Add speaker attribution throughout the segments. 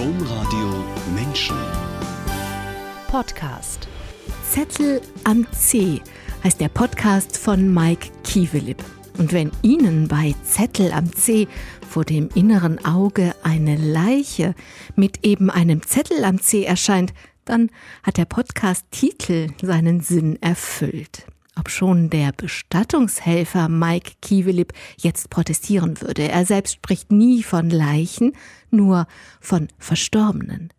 Speaker 1: Domradio Menschen.
Speaker 2: Podcast. Zettel am C heißt der Podcast von Mike Kiewelip. Und wenn Ihnen bei Zettel am C vor dem inneren Auge eine Leiche mit eben einem Zettel am C erscheint, dann hat der Podcast-Titel seinen Sinn erfüllt. Ob schon der Bestattungshelfer Mike Kiewelip jetzt protestieren würde. Er selbst spricht nie von Leichen, nur von Verstorbenen.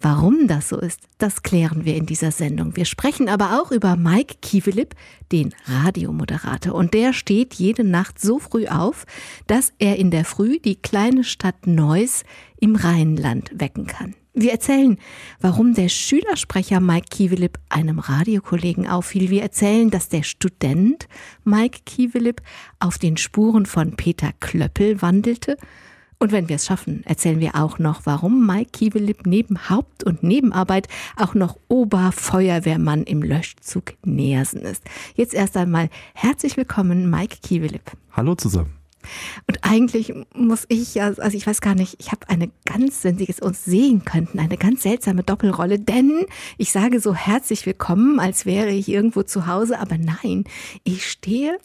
Speaker 2: Warum das so ist, das klären wir in dieser Sendung. Wir sprechen aber auch über Mike Kiewelip, den Radiomoderator. Und der steht jede Nacht so früh auf, dass er in der Früh die kleine Stadt Neuss im Rheinland wecken kann. Wir erzählen, warum der Schülersprecher Mike Kiewelip einem Radiokollegen auffiel. Wir erzählen, dass der Student Mike Kiewelip auf den Spuren von Peter Klöppel wandelte und wenn wir es schaffen, erzählen wir auch noch, warum Mike Kiewelip neben Haupt- und Nebenarbeit auch noch Oberfeuerwehrmann im Löschzug Neersen ist. Jetzt erst einmal herzlich willkommen, Mike Kiewelip.
Speaker 3: Hallo zusammen.
Speaker 2: Und eigentlich muss ich also ich weiß gar nicht, ich habe eine ganz, wenn Sie es uns sehen könnten, eine ganz seltsame Doppelrolle, denn ich sage so herzlich willkommen, als wäre ich irgendwo zu Hause, aber nein, ich stehe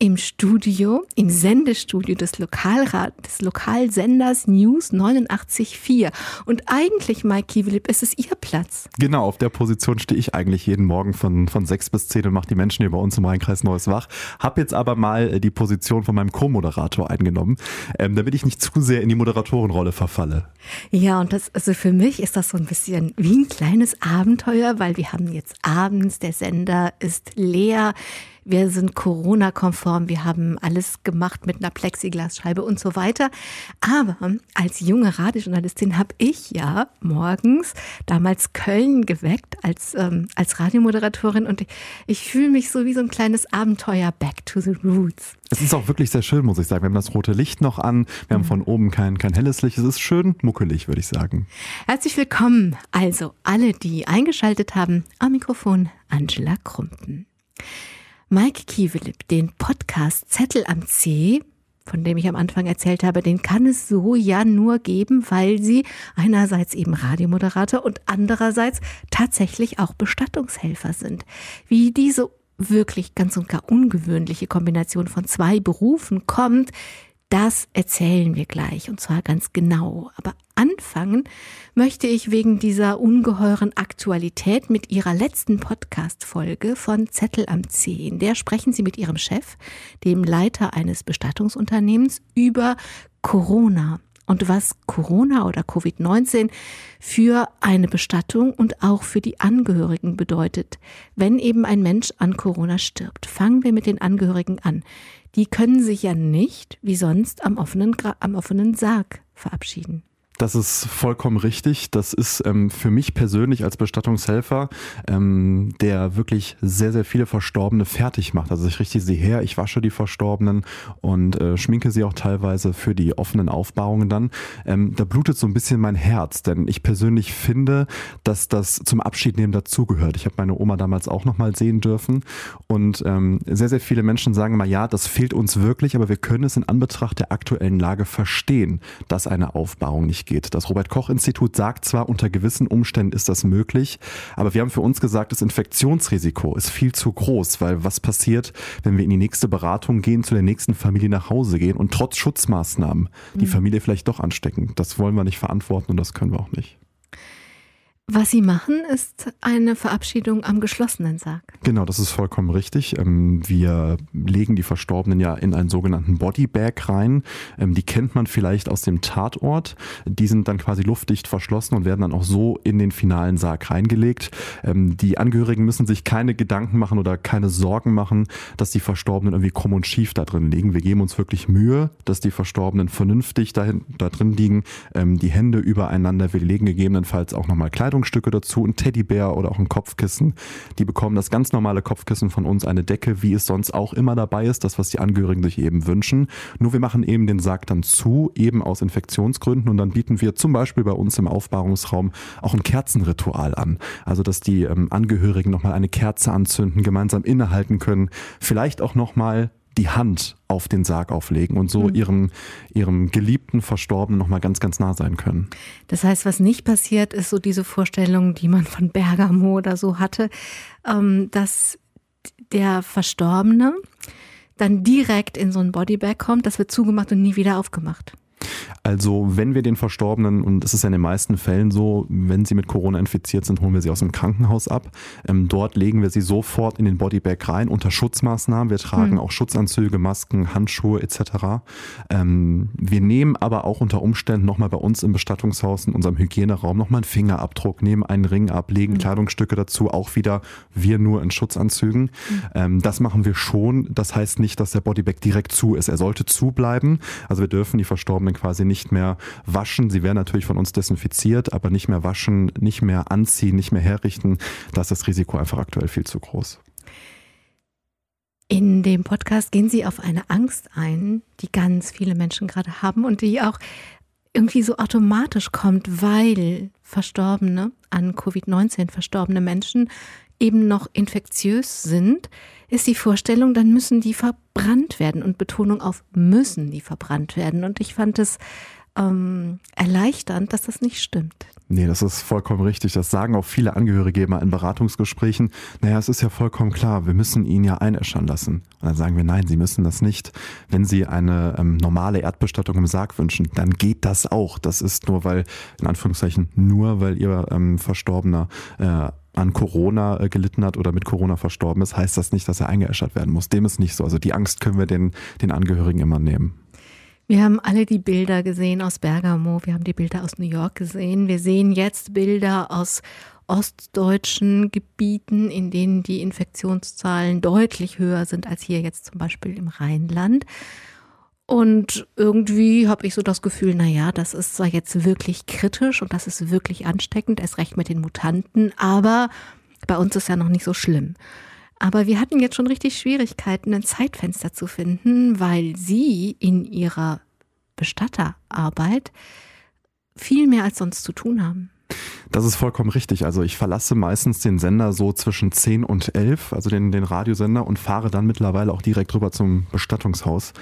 Speaker 2: im Studio, im Sendestudio des Lokalrat, des Lokalsenders News 89.4. Und eigentlich, Mike Kiewelip, ist es Ihr Platz.
Speaker 3: Genau, auf der Position stehe ich eigentlich jeden Morgen von, von sechs bis zehn und mache die Menschen hier bei uns im Rheinkreis Neues wach. Hab jetzt aber mal äh, die Position von meinem Co-Moderator eingenommen, ähm, damit ich nicht zu sehr in die Moderatorenrolle verfalle.
Speaker 2: Ja, und das, also für mich ist das so ein bisschen wie ein kleines Abenteuer, weil wir haben jetzt abends, der Sender ist leer wir sind Corona-konform, wir haben alles gemacht mit einer Plexiglasscheibe und so weiter. Aber als junge Radiojournalistin habe ich ja morgens damals Köln geweckt als, ähm, als Radiomoderatorin und ich, ich fühle mich so wie so ein kleines Abenteuer back to the roots.
Speaker 3: Es ist auch wirklich sehr schön, muss ich sagen. Wir haben das rote Licht noch an. Wir haben mhm. von oben kein, kein helles Licht. Es ist schön muckelig, würde ich sagen.
Speaker 2: Herzlich willkommen. Also alle, die eingeschaltet haben, am Mikrofon Angela Krumpen. Mike Kiewelip, den Podcast Zettel am C, von dem ich am Anfang erzählt habe, den kann es so ja nur geben, weil sie einerseits eben Radiomoderator und andererseits tatsächlich auch Bestattungshelfer sind. Wie diese wirklich ganz und gar ungewöhnliche Kombination von zwei Berufen kommt, das erzählen wir gleich und zwar ganz genau. Aber anfangen möchte ich wegen dieser ungeheuren Aktualität mit Ihrer letzten Podcast-Folge von Zettel am 10. Der sprechen Sie mit Ihrem Chef, dem Leiter eines Bestattungsunternehmens, über Corona und was Corona oder Covid-19 für eine Bestattung und auch für die Angehörigen bedeutet, wenn eben ein Mensch an Corona stirbt. Fangen wir mit den Angehörigen an die können sich ja nicht wie sonst am offenen, am offenen Sarg verabschieden.
Speaker 3: Das ist vollkommen richtig. Das ist ähm, für mich persönlich als Bestattungshelfer, ähm, der wirklich sehr, sehr viele Verstorbene fertig macht. Also ich richte sie her, ich wasche die Verstorbenen und äh, schminke sie auch teilweise für die offenen Aufbauungen dann. Ähm, da blutet so ein bisschen mein Herz, denn ich persönlich finde, dass das zum Abschiednehmen dazugehört. Ich habe meine Oma damals auch nochmal sehen dürfen und ähm, sehr, sehr viele Menschen sagen mal, ja, das fehlt uns wirklich, aber wir können es in Anbetracht der aktuellen Lage verstehen, dass eine Aufbauung nicht geht. Das Robert Koch Institut sagt zwar, unter gewissen Umständen ist das möglich, aber wir haben für uns gesagt, das Infektionsrisiko ist viel zu groß, weil was passiert, wenn wir in die nächste Beratung gehen, zu der nächsten Familie nach Hause gehen und trotz Schutzmaßnahmen die mhm. Familie vielleicht doch anstecken. Das wollen wir nicht verantworten und das können wir auch nicht.
Speaker 2: Was Sie machen, ist eine Verabschiedung am geschlossenen Sarg.
Speaker 3: Genau, das ist vollkommen richtig. Ähm, wir legen die Verstorbenen ja in einen sogenannten Bodybag rein. Ähm, die kennt man vielleicht aus dem Tatort. Die sind dann quasi luftdicht verschlossen und werden dann auch so in den finalen Sarg reingelegt. Ähm, die Angehörigen müssen sich keine Gedanken machen oder keine Sorgen machen, dass die Verstorbenen irgendwie krumm und schief da drin liegen. Wir geben uns wirklich Mühe, dass die Verstorbenen vernünftig dahin, da drin liegen, die Hände übereinander. Wir legen gegebenenfalls auch nochmal Kleidung Kleidungsstücke dazu, ein Teddybär oder auch ein Kopfkissen. Die bekommen das ganz normale Kopfkissen von uns, eine Decke, wie es sonst auch immer dabei ist, das, was die Angehörigen sich eben wünschen. Nur wir machen eben den Sarg dann zu, eben aus Infektionsgründen und dann bieten wir zum Beispiel bei uns im Aufbahrungsraum auch ein Kerzenritual an. Also, dass die ähm, Angehörigen nochmal eine Kerze anzünden, gemeinsam innehalten können, vielleicht auch nochmal die Hand auf den Sarg auflegen und so mhm. ihrem, ihrem geliebten Verstorbenen nochmal ganz, ganz nah sein können.
Speaker 2: Das heißt, was nicht passiert, ist so diese Vorstellung, die man von Bergamo oder so hatte, ähm, dass der Verstorbene dann direkt in so ein Bodybag kommt, das wird zugemacht und nie wieder aufgemacht.
Speaker 3: Also wenn wir den Verstorbenen, und es ist ja in den meisten Fällen so, wenn sie mit Corona infiziert sind, holen wir sie aus dem Krankenhaus ab. Ähm, dort legen wir sie sofort in den Bodybag rein unter Schutzmaßnahmen. Wir tragen mhm. auch Schutzanzüge, Masken, Handschuhe etc. Ähm, wir nehmen aber auch unter Umständen nochmal bei uns im Bestattungshaus, in unserem Hygieneraum, nochmal einen Fingerabdruck, nehmen einen Ring ab, legen mhm. Kleidungsstücke dazu, auch wieder wir nur in Schutzanzügen. Mhm. Ähm, das machen wir schon. Das heißt nicht, dass der Bodybag direkt zu ist. Er sollte zubleiben. Also wir dürfen die Verstorbenen quasi nicht mehr waschen. Sie werden natürlich von uns desinfiziert, aber nicht mehr waschen, nicht mehr anziehen, nicht mehr herrichten. Da ist das Risiko einfach aktuell viel zu groß.
Speaker 2: In dem Podcast gehen Sie auf eine Angst ein, die ganz viele Menschen gerade haben und die auch irgendwie so automatisch kommt, weil Verstorbene an Covid-19 verstorbene Menschen eben noch infektiös sind, ist die Vorstellung, dann müssen die verbrannt werden und Betonung auf müssen die verbrannt werden. Und ich fand es ähm, erleichternd, dass das nicht stimmt.
Speaker 3: Nee, das ist vollkommen richtig. Das sagen auch viele Angehörige immer in Beratungsgesprächen. Naja, es ist ja vollkommen klar, wir müssen ihn ja einäschern lassen. Und dann sagen wir, nein, Sie müssen das nicht. Wenn Sie eine ähm, normale Erdbestattung im Sarg wünschen, dann geht das auch. Das ist nur, weil, in Anführungszeichen, nur weil Ihr ähm, Verstorbener äh, an Corona äh, gelitten hat oder mit Corona verstorben ist, heißt das nicht, dass er eingeäschert werden muss. Dem ist nicht so. Also die Angst können wir den, den Angehörigen immer nehmen.
Speaker 2: Wir haben alle die Bilder gesehen aus Bergamo, wir haben die Bilder aus New York gesehen. Wir sehen jetzt Bilder aus ostdeutschen Gebieten, in denen die Infektionszahlen deutlich höher sind als hier jetzt zum Beispiel im Rheinland. Und irgendwie habe ich so das Gefühl, na ja, das ist zwar jetzt wirklich kritisch und das ist wirklich ansteckend, erst recht mit den Mutanten, aber bei uns ist ja noch nicht so schlimm. Aber wir hatten jetzt schon richtig Schwierigkeiten, ein Zeitfenster zu finden, weil sie in ihrer Bestatterarbeit viel mehr als sonst zu tun haben.
Speaker 3: Das ist vollkommen richtig. Also ich verlasse meistens den Sender so zwischen 10 und 11, also den, den Radiosender und fahre dann mittlerweile auch direkt rüber zum Bestattungshaus.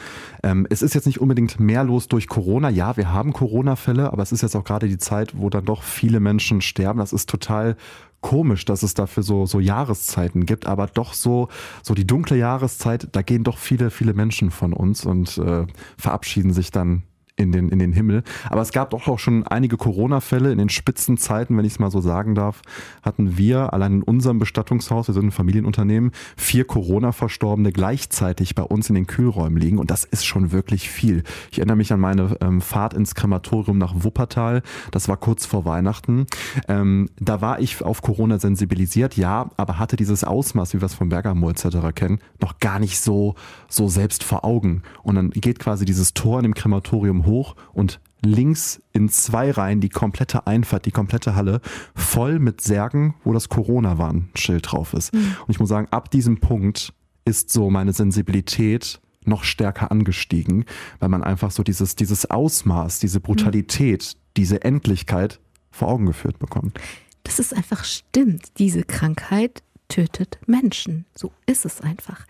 Speaker 3: Ähm, es ist jetzt nicht unbedingt mehr los durch Corona. Ja, wir haben Corona-Fälle, aber es ist jetzt auch gerade die Zeit, wo dann doch viele Menschen sterben. Das ist total komisch, dass es dafür so, so Jahreszeiten gibt, aber doch so, so die dunkle Jahreszeit, da gehen doch viele, viele Menschen von uns und äh, verabschieden sich dann in den, in den Himmel. Aber es gab doch auch schon einige Corona-Fälle in den Spitzenzeiten, wenn ich es mal so sagen darf, hatten wir allein in unserem Bestattungshaus, wir sind ein Familienunternehmen, vier Corona-Verstorbene gleichzeitig bei uns in den Kühlräumen liegen. Und das ist schon wirklich viel. Ich erinnere mich an meine ähm, Fahrt ins Krematorium nach Wuppertal. Das war kurz vor Weihnachten. Ähm, da war ich auf Corona sensibilisiert, ja, aber hatte dieses Ausmaß, wie wir es von Bergamo etc. kennen, noch gar nicht so, so selbst vor Augen. Und dann geht quasi dieses Tor in dem Krematorium hoch und links in zwei Reihen die komplette Einfahrt, die komplette Halle voll mit Särgen, wo das Corona-Warnschild drauf ist. Mhm. Und ich muss sagen, ab diesem Punkt ist so meine Sensibilität noch stärker angestiegen, weil man einfach so dieses, dieses Ausmaß, diese Brutalität, mhm. diese Endlichkeit vor Augen geführt bekommt.
Speaker 2: Das ist einfach stimmt. Diese Krankheit tötet Menschen. So ist es einfach.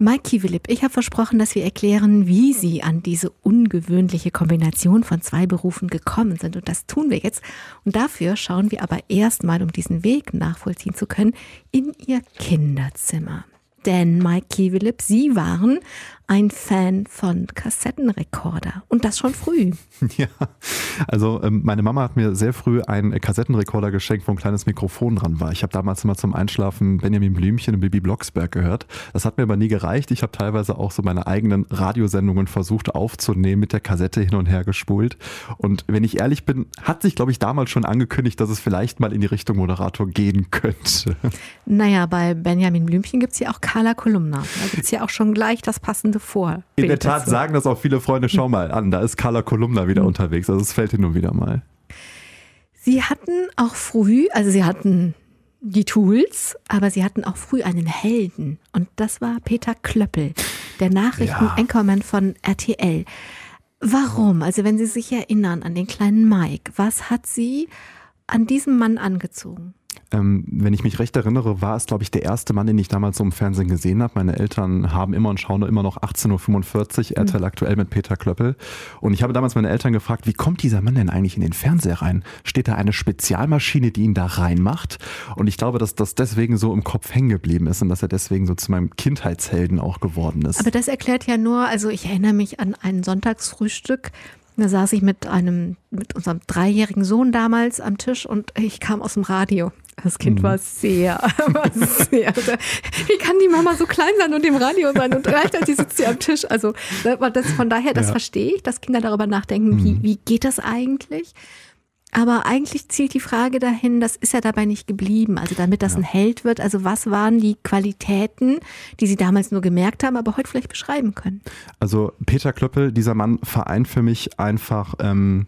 Speaker 2: Mike Philipp, ich habe versprochen, dass wir erklären, wie Sie an diese ungewöhnliche Kombination von zwei Berufen gekommen sind. Und das tun wir jetzt. Und dafür schauen wir aber erstmal, um diesen Weg nachvollziehen zu können, in Ihr Kinderzimmer. Denn Mike Kiewilip, Sie waren ein Fan von Kassettenrekorder und das schon früh.
Speaker 3: Ja, also ähm, meine Mama hat mir sehr früh einen Kassettenrekorder geschenkt, wo ein kleines Mikrofon dran war. Ich habe damals immer zum Einschlafen Benjamin Blümchen und Bibi Blocksberg gehört. Das hat mir aber nie gereicht. Ich habe teilweise auch so meine eigenen Radiosendungen versucht aufzunehmen, mit der Kassette hin und her gespult. Und wenn ich ehrlich bin, hat sich, glaube ich, damals schon angekündigt, dass es vielleicht mal in die Richtung Moderator gehen könnte.
Speaker 2: Naja, bei Benjamin Blümchen gibt es ja auch Carla Kolumna. Da gibt es ja auch schon gleich das passende Freunde vor.
Speaker 3: In der Tat sagen das auch viele Freunde, schau mal an, da ist Carla Kolumna wieder mhm. unterwegs. Also es fällt hin und wieder mal.
Speaker 2: Sie hatten auch früh, also sie hatten die Tools, aber sie hatten auch früh einen Helden. Und das war Peter Klöppel, der Nachrichten-Anchorman ja. von RTL. Warum? Also wenn Sie sich erinnern an den kleinen Mike, was hat Sie an diesem Mann angezogen?
Speaker 3: Ähm, wenn ich mich recht erinnere, war es, glaube ich, der erste Mann, den ich damals so im Fernsehen gesehen habe. Meine Eltern haben immer und schauen immer noch 18.45 Uhr, RTL mhm. aktuell mit Peter Klöppel. Und ich habe damals meine Eltern gefragt, wie kommt dieser Mann denn eigentlich in den Fernseher rein? Steht da eine Spezialmaschine, die ihn da reinmacht? Und ich glaube, dass das deswegen so im Kopf hängen geblieben ist und dass er deswegen so zu meinem Kindheitshelden auch geworden ist.
Speaker 2: Aber das erklärt ja nur, also ich erinnere mich an ein Sonntagsfrühstück, da saß ich mit einem, mit unserem dreijährigen Sohn damals am Tisch und ich kam aus dem Radio. Das Kind mhm. war sehr, war sehr, wie kann die Mama so klein sein und im Radio sein und gleichzeitig sitzt sie am Tisch? Also das, von daher, das ja. verstehe ich, dass Kinder darüber nachdenken, mhm. wie, wie geht das eigentlich? Aber eigentlich zielt die Frage dahin, das ist ja dabei nicht geblieben. Also damit das ja. ein Held wird, also was waren die Qualitäten, die Sie damals nur gemerkt haben, aber heute vielleicht beschreiben können?
Speaker 3: Also Peter Klöppel, dieser Mann vereint für mich einfach ähm,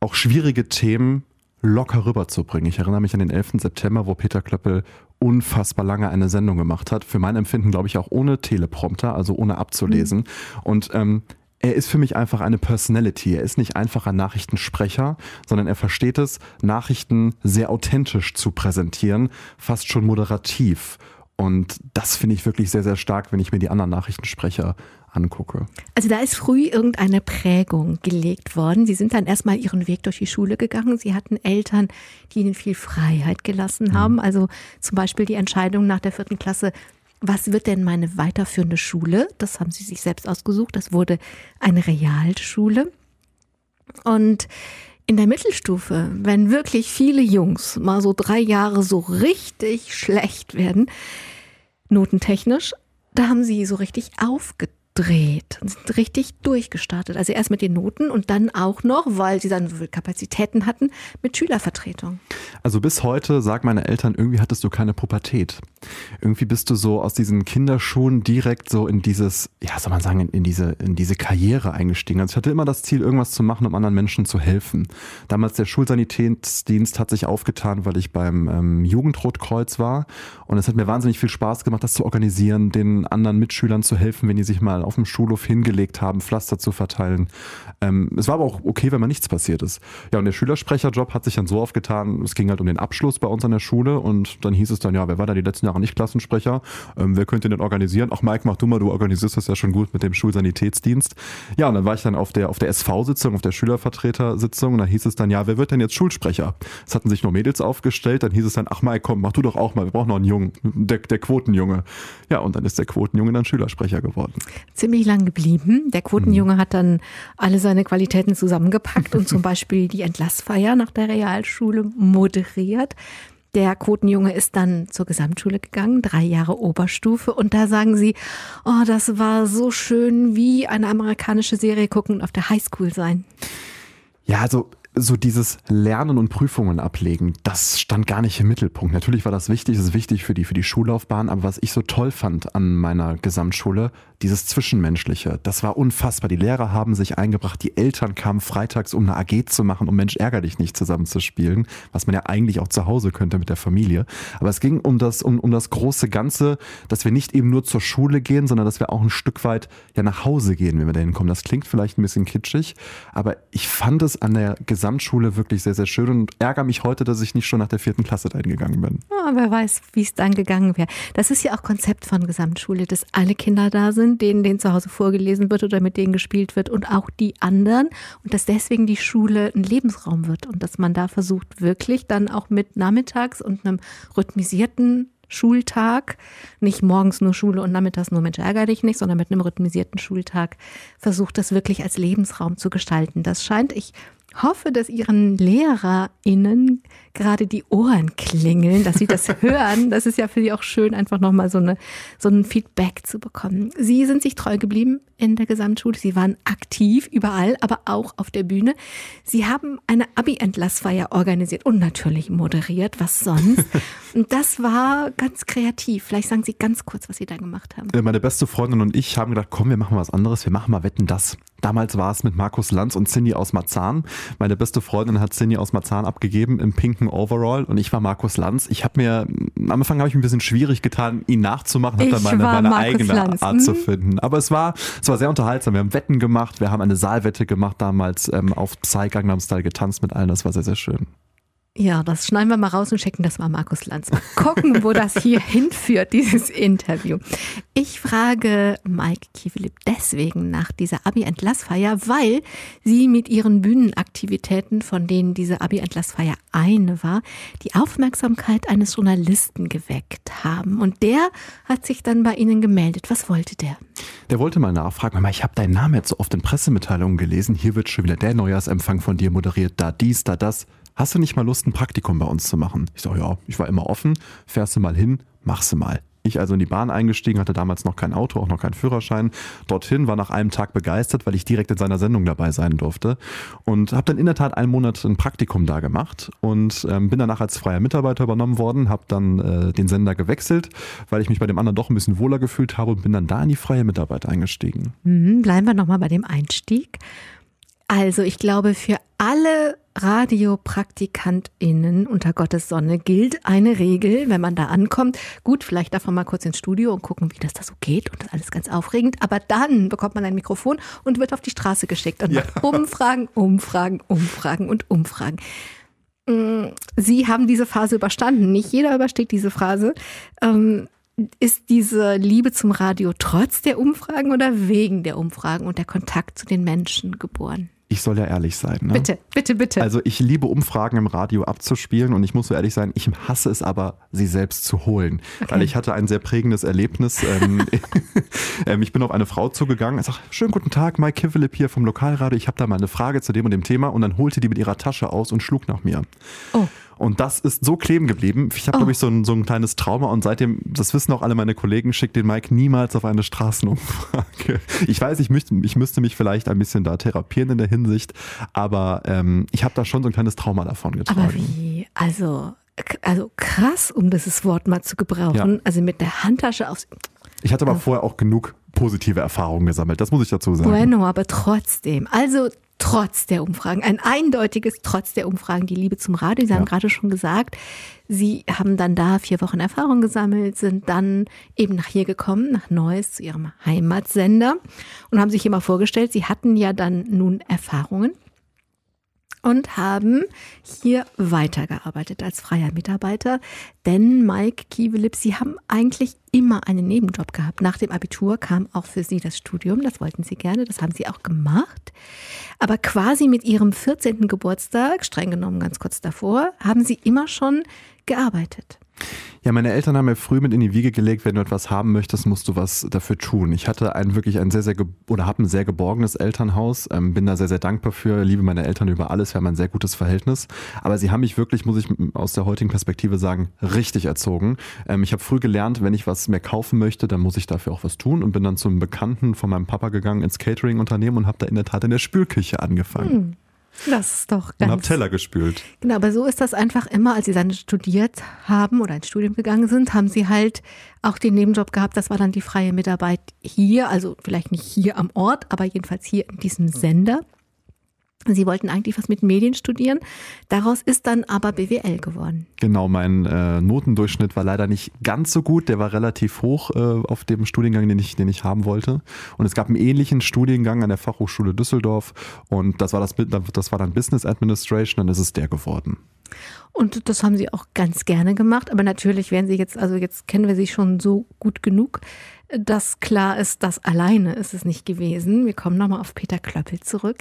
Speaker 3: auch schwierige Themen locker rüberzubringen. Ich erinnere mich an den 11. September, wo Peter Klöppel unfassbar lange eine Sendung gemacht hat. Für mein Empfinden, glaube ich, auch ohne Teleprompter, also ohne abzulesen. Mhm. Und ähm, er ist für mich einfach eine Personality. Er ist nicht einfach ein Nachrichtensprecher, sondern er versteht es, Nachrichten sehr authentisch zu präsentieren, fast schon moderativ. Und das finde ich wirklich sehr, sehr stark, wenn ich mir die anderen Nachrichtensprecher angucke.
Speaker 2: Also da ist früh irgendeine Prägung gelegt worden. Sie sind dann erstmal ihren Weg durch die Schule gegangen. Sie hatten Eltern, die ihnen viel Freiheit gelassen mhm. haben. Also zum Beispiel die Entscheidung nach der vierten Klasse, was wird denn meine weiterführende Schule? Das haben sie sich selbst ausgesucht. Das wurde eine Realschule. Und in der Mittelstufe, wenn wirklich viele Jungs mal so drei Jahre so richtig schlecht werden, notentechnisch, da haben sie so richtig aufgetan durchdreht und sind richtig durchgestartet. Also erst mit den Noten und dann auch noch, weil sie dann so viel Kapazitäten hatten, mit Schülervertretung.
Speaker 3: Also bis heute sagen meine Eltern, irgendwie hattest du keine Pubertät. Irgendwie bist du so aus diesen Kinderschuhen direkt so in dieses, ja, soll man sagen, in, in diese, in diese Karriere eingestiegen. Also ich hatte immer das Ziel, irgendwas zu machen, um anderen Menschen zu helfen. Damals der Schulsanitätsdienst hat sich aufgetan, weil ich beim ähm, Jugendrotkreuz war und es hat mir wahnsinnig viel Spaß gemacht, das zu organisieren, den anderen Mitschülern zu helfen, wenn die sich mal auf dem Schulhof hingelegt haben, Pflaster zu verteilen. Ähm, es war aber auch okay, wenn mal nichts passiert ist. Ja, und der Schülersprecherjob hat sich dann so aufgetan, es ging halt um den Abschluss bei uns an der Schule und dann hieß es dann, ja, wer war da die letzten Jahre nicht Klassensprecher? Ähm, wer könnte den organisieren? Ach, Mike, mach du mal, du organisierst das ja schon gut mit dem Schulsanitätsdienst. Ja, und dann war ich dann auf der, auf der SV-Sitzung, auf der Schülervertretersitzung und da hieß es dann, ja, wer wird denn jetzt Schulsprecher? Es hatten sich nur Mädels aufgestellt, dann hieß es dann, ach Mike, komm, mach du doch auch mal, wir brauchen noch einen Jungen, der, der Quotenjunge. Ja, und dann ist der Quotenjunge dann Schülersprecher geworden
Speaker 2: ziemlich lang geblieben. Der Quotenjunge mhm. hat dann alle seine Qualitäten zusammengepackt und zum Beispiel die Entlassfeier nach der Realschule moderiert. Der Quotenjunge ist dann zur Gesamtschule gegangen, drei Jahre Oberstufe. Und da sagen sie, oh, das war so schön wie eine amerikanische Serie gucken und auf der Highschool sein.
Speaker 3: Ja, also so dieses Lernen und Prüfungen ablegen, das stand gar nicht im Mittelpunkt. Natürlich war das wichtig, das ist wichtig für die, für die Schullaufbahn, aber was ich so toll fand an meiner Gesamtschule, dieses Zwischenmenschliche, das war unfassbar. Die Lehrer haben sich eingebracht, die Eltern kamen freitags, um eine AG zu machen, um Mensch ärger dich nicht zusammenzuspielen, was man ja eigentlich auch zu Hause könnte mit der Familie. Aber es ging um das, um, um das große Ganze, dass wir nicht eben nur zur Schule gehen, sondern dass wir auch ein Stück weit ja nach Hause gehen, wenn wir da hinkommen. Das klingt vielleicht ein bisschen kitschig, aber ich fand es an der Gesamtschule wirklich sehr, sehr schön und ärgere mich heute, dass ich nicht schon nach der vierten Klasse dahin gegangen bin.
Speaker 2: Oh, wer weiß, wie es dann gegangen wäre. Das ist ja auch Konzept von Gesamtschule, dass alle Kinder da sind denen, denen zu Hause vorgelesen wird oder mit denen gespielt wird und auch die anderen und dass deswegen die Schule ein Lebensraum wird und dass man da versucht, wirklich dann auch mit nachmittags und einem rhythmisierten Schultag, nicht morgens nur Schule und nachmittags nur Mensch ärger dich nicht, sondern mit einem rhythmisierten Schultag versucht, das wirklich als Lebensraum zu gestalten. Das scheint, ich hoffe, dass Ihren LehrerInnen gerade die Ohren klingeln, dass sie das hören. Das ist ja für Sie auch schön, einfach nochmal so, eine, so ein Feedback zu bekommen. Sie sind sich treu geblieben in der Gesamtschule. Sie waren aktiv überall, aber auch auf der Bühne. Sie haben eine Abi-Entlassfeier organisiert und natürlich moderiert. Was sonst? Und das war ganz kreativ. Vielleicht sagen Sie ganz kurz, was Sie da gemacht haben.
Speaker 3: Meine beste Freundin und ich haben gedacht, komm, wir machen was anderes. Wir machen mal Wetten, das. Damals war es mit Markus Lanz und Cindy aus Marzahn. Meine beste Freundin hat Cindy aus Marzahn abgegeben im pinken Overall und ich war Markus Lanz. Ich habe mir, am Anfang habe ich ein bisschen schwierig getan, ihn nachzumachen, habe dann meine, meine eigene Lanz. Art zu mhm. finden. Aber es war, es war sehr unterhaltsam. Wir haben Wetten gemacht, wir haben eine Saalwette gemacht damals ähm, auf Psy Gangnam Style getanzt mit allen. Das war sehr, sehr schön.
Speaker 2: Ja, das schneiden wir mal raus und schicken das mal Markus Lanz. Mal gucken, wo das hier hinführt, dieses Interview. Ich frage Mike Kiewelip deswegen nach dieser Abi-Entlassfeier, weil sie mit ihren Bühnenaktivitäten, von denen diese Abi-Entlassfeier eine war, die Aufmerksamkeit eines Journalisten geweckt haben. Und der hat sich dann bei ihnen gemeldet. Was wollte der?
Speaker 3: Der wollte mal nachfragen, ich habe deinen Namen jetzt so oft in Pressemitteilungen gelesen. Hier wird schon wieder der Neujahrsempfang von dir moderiert, da dies, da das hast du nicht mal Lust, ein Praktikum bei uns zu machen? Ich sage, ja, ich war immer offen, fährst du mal hin, machst du mal. Ich also in die Bahn eingestiegen, hatte damals noch kein Auto, auch noch keinen Führerschein. Dorthin war nach einem Tag begeistert, weil ich direkt in seiner Sendung dabei sein durfte. Und habe dann in der Tat einen Monat ein Praktikum da gemacht und ähm, bin danach als freier Mitarbeiter übernommen worden, habe dann äh, den Sender gewechselt, weil ich mich bei dem anderen doch ein bisschen wohler gefühlt habe und bin dann da in die freie Mitarbeit eingestiegen.
Speaker 2: Mhm, bleiben wir nochmal bei dem Einstieg. Also ich glaube, für alle RadiopraktikantInnen unter Gottes Sonne gilt eine Regel, wenn man da ankommt. Gut, vielleicht darf man mal kurz ins Studio und gucken, wie das da so geht und das ist alles ganz aufregend. Aber dann bekommt man ein Mikrofon und wird auf die Straße geschickt und ja. macht Umfragen, Umfragen, Umfragen und Umfragen. Mm, Sie haben diese Phase überstanden. Nicht jeder übersteht diese Phase. Ähm, ist diese Liebe zum Radio trotz der Umfragen oder wegen der Umfragen und der Kontakt zu den Menschen geboren?
Speaker 3: Ich soll ja ehrlich sein. Ne?
Speaker 2: Bitte, bitte, bitte.
Speaker 3: Also ich liebe Umfragen im Radio abzuspielen und ich muss so ehrlich sein, ich hasse es aber, sie selbst zu holen. Okay. Weil ich hatte ein sehr prägendes Erlebnis. Ähm, ähm, ich bin auf eine Frau zugegangen, ich sage, schönen guten Tag, Mike Kivelip hier vom Lokalradio, ich habe da mal eine Frage zu dem und dem Thema und dann holte die mit ihrer Tasche aus und schlug nach mir. Oh. Und das ist so kleben geblieben. Ich habe, oh. glaube ich, so ein, so ein kleines Trauma und seitdem, das wissen auch alle meine Kollegen, schickt den Mike niemals auf eine Straßenumfrage. Ich weiß, ich müsste, ich müsste mich vielleicht ein bisschen da therapieren in der Hinsicht, aber ähm, ich habe da schon so ein kleines Trauma davon getragen.
Speaker 2: Aber wie? Also, also krass, um dieses Wort mal zu gebrauchen. Ja. Also mit der Handtasche aufs.
Speaker 3: Ich hatte aber vorher auch genug positive Erfahrungen gesammelt, das muss ich dazu sagen.
Speaker 2: Bueno, aber trotzdem. Also trotz der Umfragen, ein eindeutiges Trotz der Umfragen, die Liebe zum Radio. Sie ja. haben gerade schon gesagt, Sie haben dann da vier Wochen Erfahrung gesammelt, sind dann eben nach hier gekommen, nach Neuss, zu Ihrem Heimatsender und haben sich hier mal vorgestellt, Sie hatten ja dann nun Erfahrungen und haben hier weitergearbeitet als freier Mitarbeiter. Denn Mike Kiewelip, Sie haben eigentlich immer einen Nebenjob gehabt. Nach dem Abitur kam auch für Sie das Studium. Das wollten Sie gerne, das haben Sie auch gemacht. Aber quasi mit Ihrem 14. Geburtstag, streng genommen ganz kurz davor, haben Sie immer schon gearbeitet.
Speaker 3: Ja, meine Eltern haben mir früh mit in die Wiege gelegt, wenn du etwas haben möchtest, musst du was dafür tun. Ich hatte ein wirklich ein sehr, sehr oder habe ein sehr geborgenes Elternhaus, ähm, bin da sehr, sehr dankbar für, liebe meine Eltern über alles, wir haben ein sehr gutes Verhältnis. Aber sie haben mich wirklich, muss ich aus der heutigen Perspektive sagen, richtig erzogen. Ähm, ich habe früh gelernt, wenn ich was mehr kaufen möchte, dann muss ich dafür auch was tun und bin dann zum Bekannten von meinem Papa gegangen ins Catering-Unternehmen und habe da in der Tat in der Spülküche angefangen. Hm.
Speaker 2: Das ist doch
Speaker 3: ganz. Und hab Teller gespült.
Speaker 2: Genau, aber so ist das einfach immer, als sie dann studiert haben oder ins Studium gegangen sind, haben sie halt auch den Nebenjob gehabt. Das war dann die freie Mitarbeit hier, also vielleicht nicht hier am Ort, aber jedenfalls hier in diesem Sender. Sie wollten eigentlich was mit Medien studieren. Daraus ist dann aber BWL geworden.
Speaker 3: Genau, mein äh, Notendurchschnitt war leider nicht ganz so gut. Der war relativ hoch äh, auf dem Studiengang, den ich, den ich haben wollte. Und es gab einen ähnlichen Studiengang an der Fachhochschule Düsseldorf. Und das war, das, das war dann Business Administration. Dann ist es der geworden.
Speaker 2: Und das haben Sie auch ganz gerne gemacht. Aber natürlich werden Sie jetzt, also jetzt kennen wir Sie schon so gut genug, dass klar ist, das alleine ist es nicht gewesen. Wir kommen nochmal auf Peter Klöppel zurück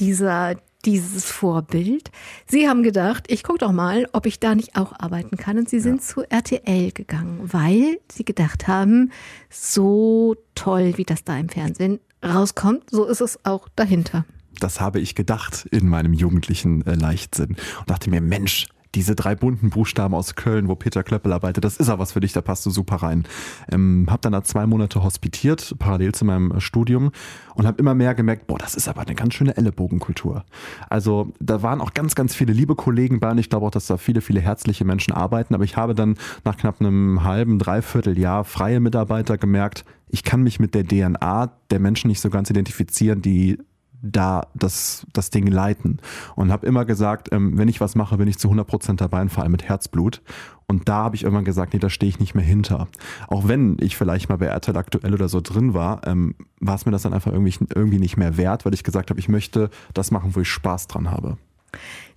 Speaker 2: dieser, dieses Vorbild. Sie haben gedacht, ich gucke doch mal, ob ich da nicht auch arbeiten kann. Und Sie sind ja. zu RTL gegangen, weil Sie gedacht haben, so toll, wie das da im Fernsehen rauskommt, so ist es auch dahinter.
Speaker 3: Das habe ich gedacht in meinem jugendlichen äh, Leichtsinn und dachte mir, Mensch, diese drei bunten Buchstaben aus Köln, wo Peter Klöppel arbeitet, das ist ja was für dich, da passt du super rein. Ähm, hab dann da zwei Monate hospitiert, parallel zu meinem äh, Studium und habe immer mehr gemerkt, boah, das ist aber eine ganz schöne Ellenbogenkultur. Also da waren auch ganz, ganz viele liebe Kollegen bei und ich glaube auch, dass da viele, viele herzliche Menschen arbeiten, aber ich habe dann nach knapp einem halben, dreiviertel Jahr freie Mitarbeiter gemerkt, ich kann mich mit der DNA der Menschen nicht so ganz identifizieren, die da das, das Ding leiten. Und habe immer gesagt, ähm, wenn ich was mache, bin ich zu 100% dabei und vor allem mit Herzblut. Und da habe ich irgendwann gesagt, nee, da stehe ich nicht mehr hinter. Auch wenn ich vielleicht mal bei RTL aktuell oder so drin war, ähm, war es mir das dann einfach irgendwie, irgendwie nicht mehr wert, weil ich gesagt habe, ich möchte das machen, wo ich Spaß dran habe.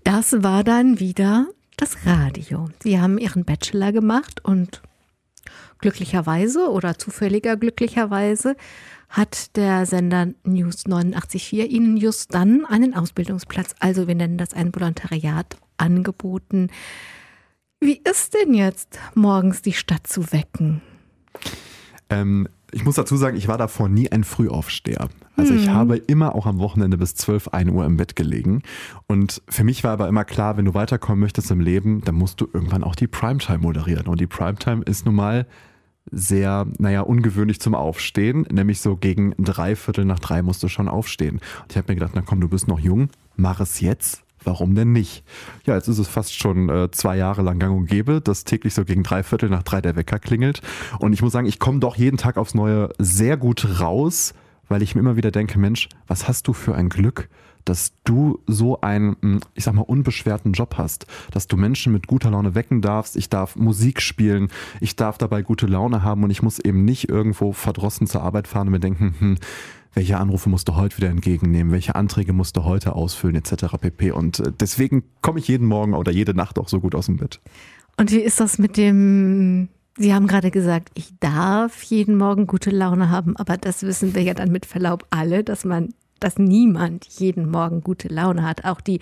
Speaker 2: Das war dann wieder das Radio. Sie haben ihren Bachelor gemacht und glücklicherweise oder zufälliger glücklicherweise hat der Sender News 89.4 Ihnen just dann einen Ausbildungsplatz, also wir nennen das ein Volontariat, angeboten. Wie ist denn jetzt morgens die Stadt zu wecken?
Speaker 3: Ähm, ich muss dazu sagen, ich war davor nie ein Frühaufsteher. Also ich mhm. habe immer auch am Wochenende bis 12, 1 Uhr im Bett gelegen. Und für mich war aber immer klar, wenn du weiterkommen möchtest im Leben, dann musst du irgendwann auch die Primetime moderieren. Und die Primetime ist nun mal sehr, naja, ungewöhnlich zum Aufstehen, nämlich so gegen drei Viertel nach drei musst du schon aufstehen. Und ich habe mir gedacht, na komm, du bist noch jung, mach es jetzt. Warum denn nicht? Ja, jetzt ist es fast schon äh, zwei Jahre lang gang und gäbe, dass täglich so gegen drei Viertel nach drei der Wecker klingelt. Und ich muss sagen, ich komme doch jeden Tag aufs Neue sehr gut raus, weil ich mir immer wieder denke, Mensch, was hast du für ein Glück, dass du so einen, hm, ich sag mal, unbeschwerten Job hast, dass du Menschen mit guter Laune wecken darfst. Ich darf Musik spielen, ich darf dabei gute Laune haben und ich muss eben nicht irgendwo verdrossen zur Arbeit fahren und mir denken, hm, welche Anrufe musst du heute wieder entgegennehmen, welche Anträge musst du heute ausfüllen, etc. pp. Und äh, deswegen komme ich jeden Morgen oder jede Nacht auch so gut aus dem Bett.
Speaker 2: Und wie ist das mit dem Sie haben gerade gesagt, ich darf jeden Morgen gute Laune haben, aber das wissen wir ja dann mit Verlaub alle, dass man dass niemand jeden Morgen gute Laune hat. Auch die,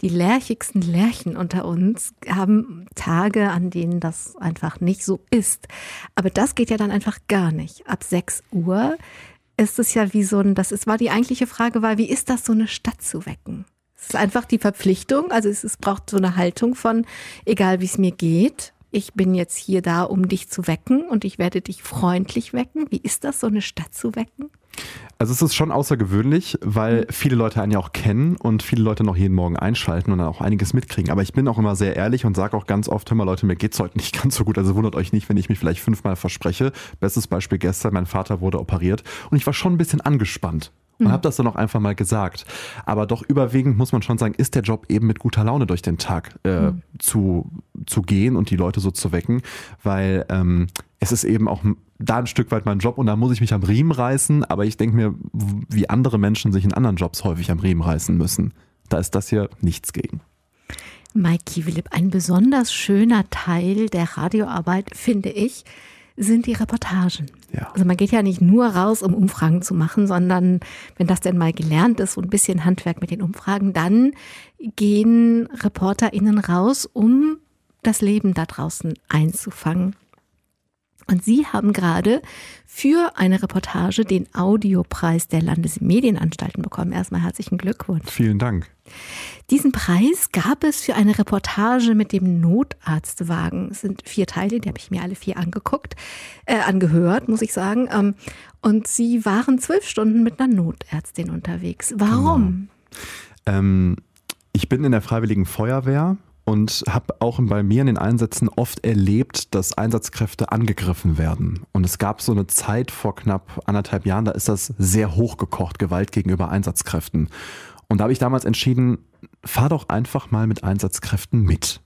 Speaker 2: die lärchigsten Lärchen unter uns haben Tage, an denen das einfach nicht so ist. Aber das geht ja dann einfach gar nicht. Ab 6 Uhr ist es ja wie so ein, das ist, war die eigentliche Frage war, wie ist das, so eine Stadt zu wecken? Es ist einfach die Verpflichtung, also es, es braucht so eine Haltung von, egal wie es mir geht, ich bin jetzt hier da, um dich zu wecken und ich werde dich freundlich wecken. Wie ist das, so eine Stadt zu wecken?
Speaker 3: Also es ist schon außergewöhnlich, weil mhm. viele Leute einen ja auch kennen und viele Leute noch jeden Morgen einschalten und dann auch einiges mitkriegen. Aber ich bin auch immer sehr ehrlich und sage auch ganz oft, hör mal Leute, mir geht's heute nicht ganz so gut. Also wundert euch nicht, wenn ich mich vielleicht fünfmal verspreche. Bestes Beispiel gestern, mein Vater wurde operiert und ich war schon ein bisschen angespannt und mhm. habe das dann auch einfach mal gesagt. Aber doch überwiegend muss man schon sagen, ist der Job eben mit guter Laune durch den Tag äh, mhm. zu, zu gehen und die Leute so zu wecken, weil ähm, es ist eben auch da ein Stück weit mein Job und da muss ich mich am Riemen reißen, aber ich denke mir, wie andere Menschen sich in anderen Jobs häufig am Riemen reißen müssen. Da ist das hier nichts gegen.
Speaker 2: Mike Kiewelipp, ein besonders schöner Teil der Radioarbeit, finde ich, sind die Reportagen. Ja. Also man geht ja nicht nur raus, um Umfragen zu machen, sondern wenn das denn mal gelernt ist und ein bisschen Handwerk mit den Umfragen, dann gehen ReporterInnen raus, um das Leben da draußen einzufangen. Und Sie haben gerade für eine Reportage den Audiopreis der Landesmedienanstalten bekommen. Erstmal herzlichen Glückwunsch.
Speaker 3: Vielen Dank.
Speaker 2: Diesen Preis gab es für eine Reportage mit dem Notarztwagen. Es sind vier Teile, die habe ich mir alle vier angeguckt, äh, angehört, muss ich sagen. Ähm, und Sie waren zwölf Stunden mit einer Notärztin unterwegs. Warum?
Speaker 3: Genau. Ähm, ich bin in der Freiwilligen Feuerwehr und habe auch bei mir in den Einsätzen oft erlebt, dass Einsatzkräfte angegriffen werden. Und es gab so eine Zeit vor knapp anderthalb Jahren, da ist das sehr hochgekocht, Gewalt gegenüber Einsatzkräften. Und da habe ich damals entschieden, fahr doch einfach mal mit Einsatzkräften mit.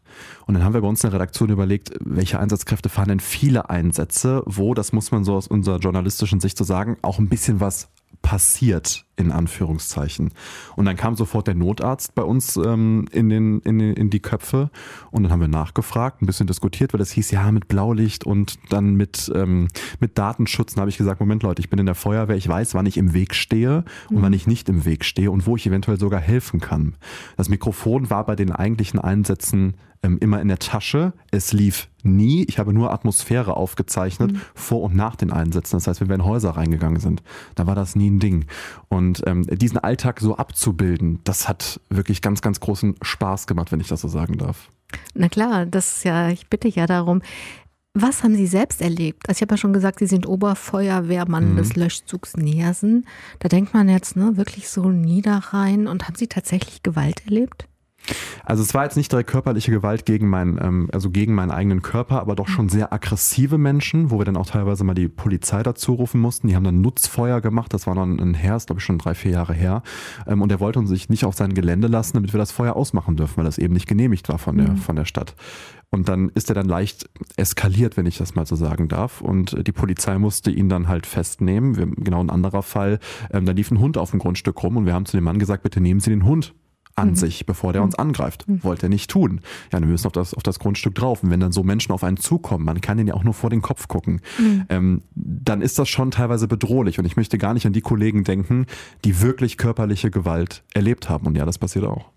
Speaker 3: Und dann haben wir bei uns in der Redaktion überlegt, welche Einsatzkräfte fahren denn viele Einsätze, wo, das muss man so aus unserer journalistischen Sicht so sagen, auch ein bisschen was passiert, in Anführungszeichen. Und dann kam sofort der Notarzt bei uns ähm, in, den, in, den, in die Köpfe und dann haben wir nachgefragt, ein bisschen diskutiert, weil das hieß, ja, mit Blaulicht und dann mit, ähm, mit Datenschutz. Dann habe ich gesagt, Moment Leute, ich bin in der Feuerwehr, ich weiß, wann ich im Weg stehe und mhm. wann ich nicht im Weg stehe und wo ich eventuell sogar helfen kann. Das Mikrofon war bei den eigentlichen Einsätzen ähm, immer in der Tasche. Es lief nie. Ich habe nur Atmosphäre aufgezeichnet mhm. vor und nach den Einsätzen. Das heißt, wenn wir in Häuser reingegangen sind, da war das nie ein Ding. Und ähm, diesen Alltag so abzubilden, das hat wirklich ganz, ganz großen Spaß gemacht, wenn ich das so sagen darf.
Speaker 2: Na klar, das ist ja, ich bitte ja darum. Was haben Sie selbst erlebt? Also ich habe ja schon gesagt, Sie sind Oberfeuerwehrmann mhm. des Löschzugs Nersen. Da denkt man jetzt ne, wirklich so niederrein. Und haben Sie tatsächlich Gewalt erlebt?
Speaker 3: Also es war jetzt nicht direkt körperliche Gewalt gegen meinen, ähm, also gegen meinen eigenen Körper, aber doch schon sehr aggressive Menschen, wo wir dann auch teilweise mal die Polizei dazu rufen mussten. Die haben dann Nutzfeuer gemacht. Das war noch ein Herr, ist glaube ich schon drei, vier Jahre her. Ähm, und er wollte uns sich nicht auf sein Gelände lassen, damit wir das Feuer ausmachen dürfen, weil das eben nicht genehmigt war von der, mhm. von der Stadt. Und dann ist er dann leicht eskaliert, wenn ich das mal so sagen darf. Und die Polizei musste ihn dann halt festnehmen. Wir, genau ein anderer Fall. Ähm, da lief ein Hund auf dem Grundstück rum und wir haben zu dem Mann gesagt, bitte nehmen Sie den Hund an
Speaker 2: Mhm.
Speaker 3: sich, bevor der uns angreift. Wollte er nicht tun. Ja, wir müssen auf das, auf das Grundstück drauf. Und wenn dann so Menschen auf einen zukommen, man kann ihnen ja auch nur vor den Kopf gucken, ähm, dann ist das schon teilweise bedrohlich. Und ich möchte gar nicht an die Kollegen denken, die wirklich körperliche Gewalt erlebt haben. Und ja, das passiert auch.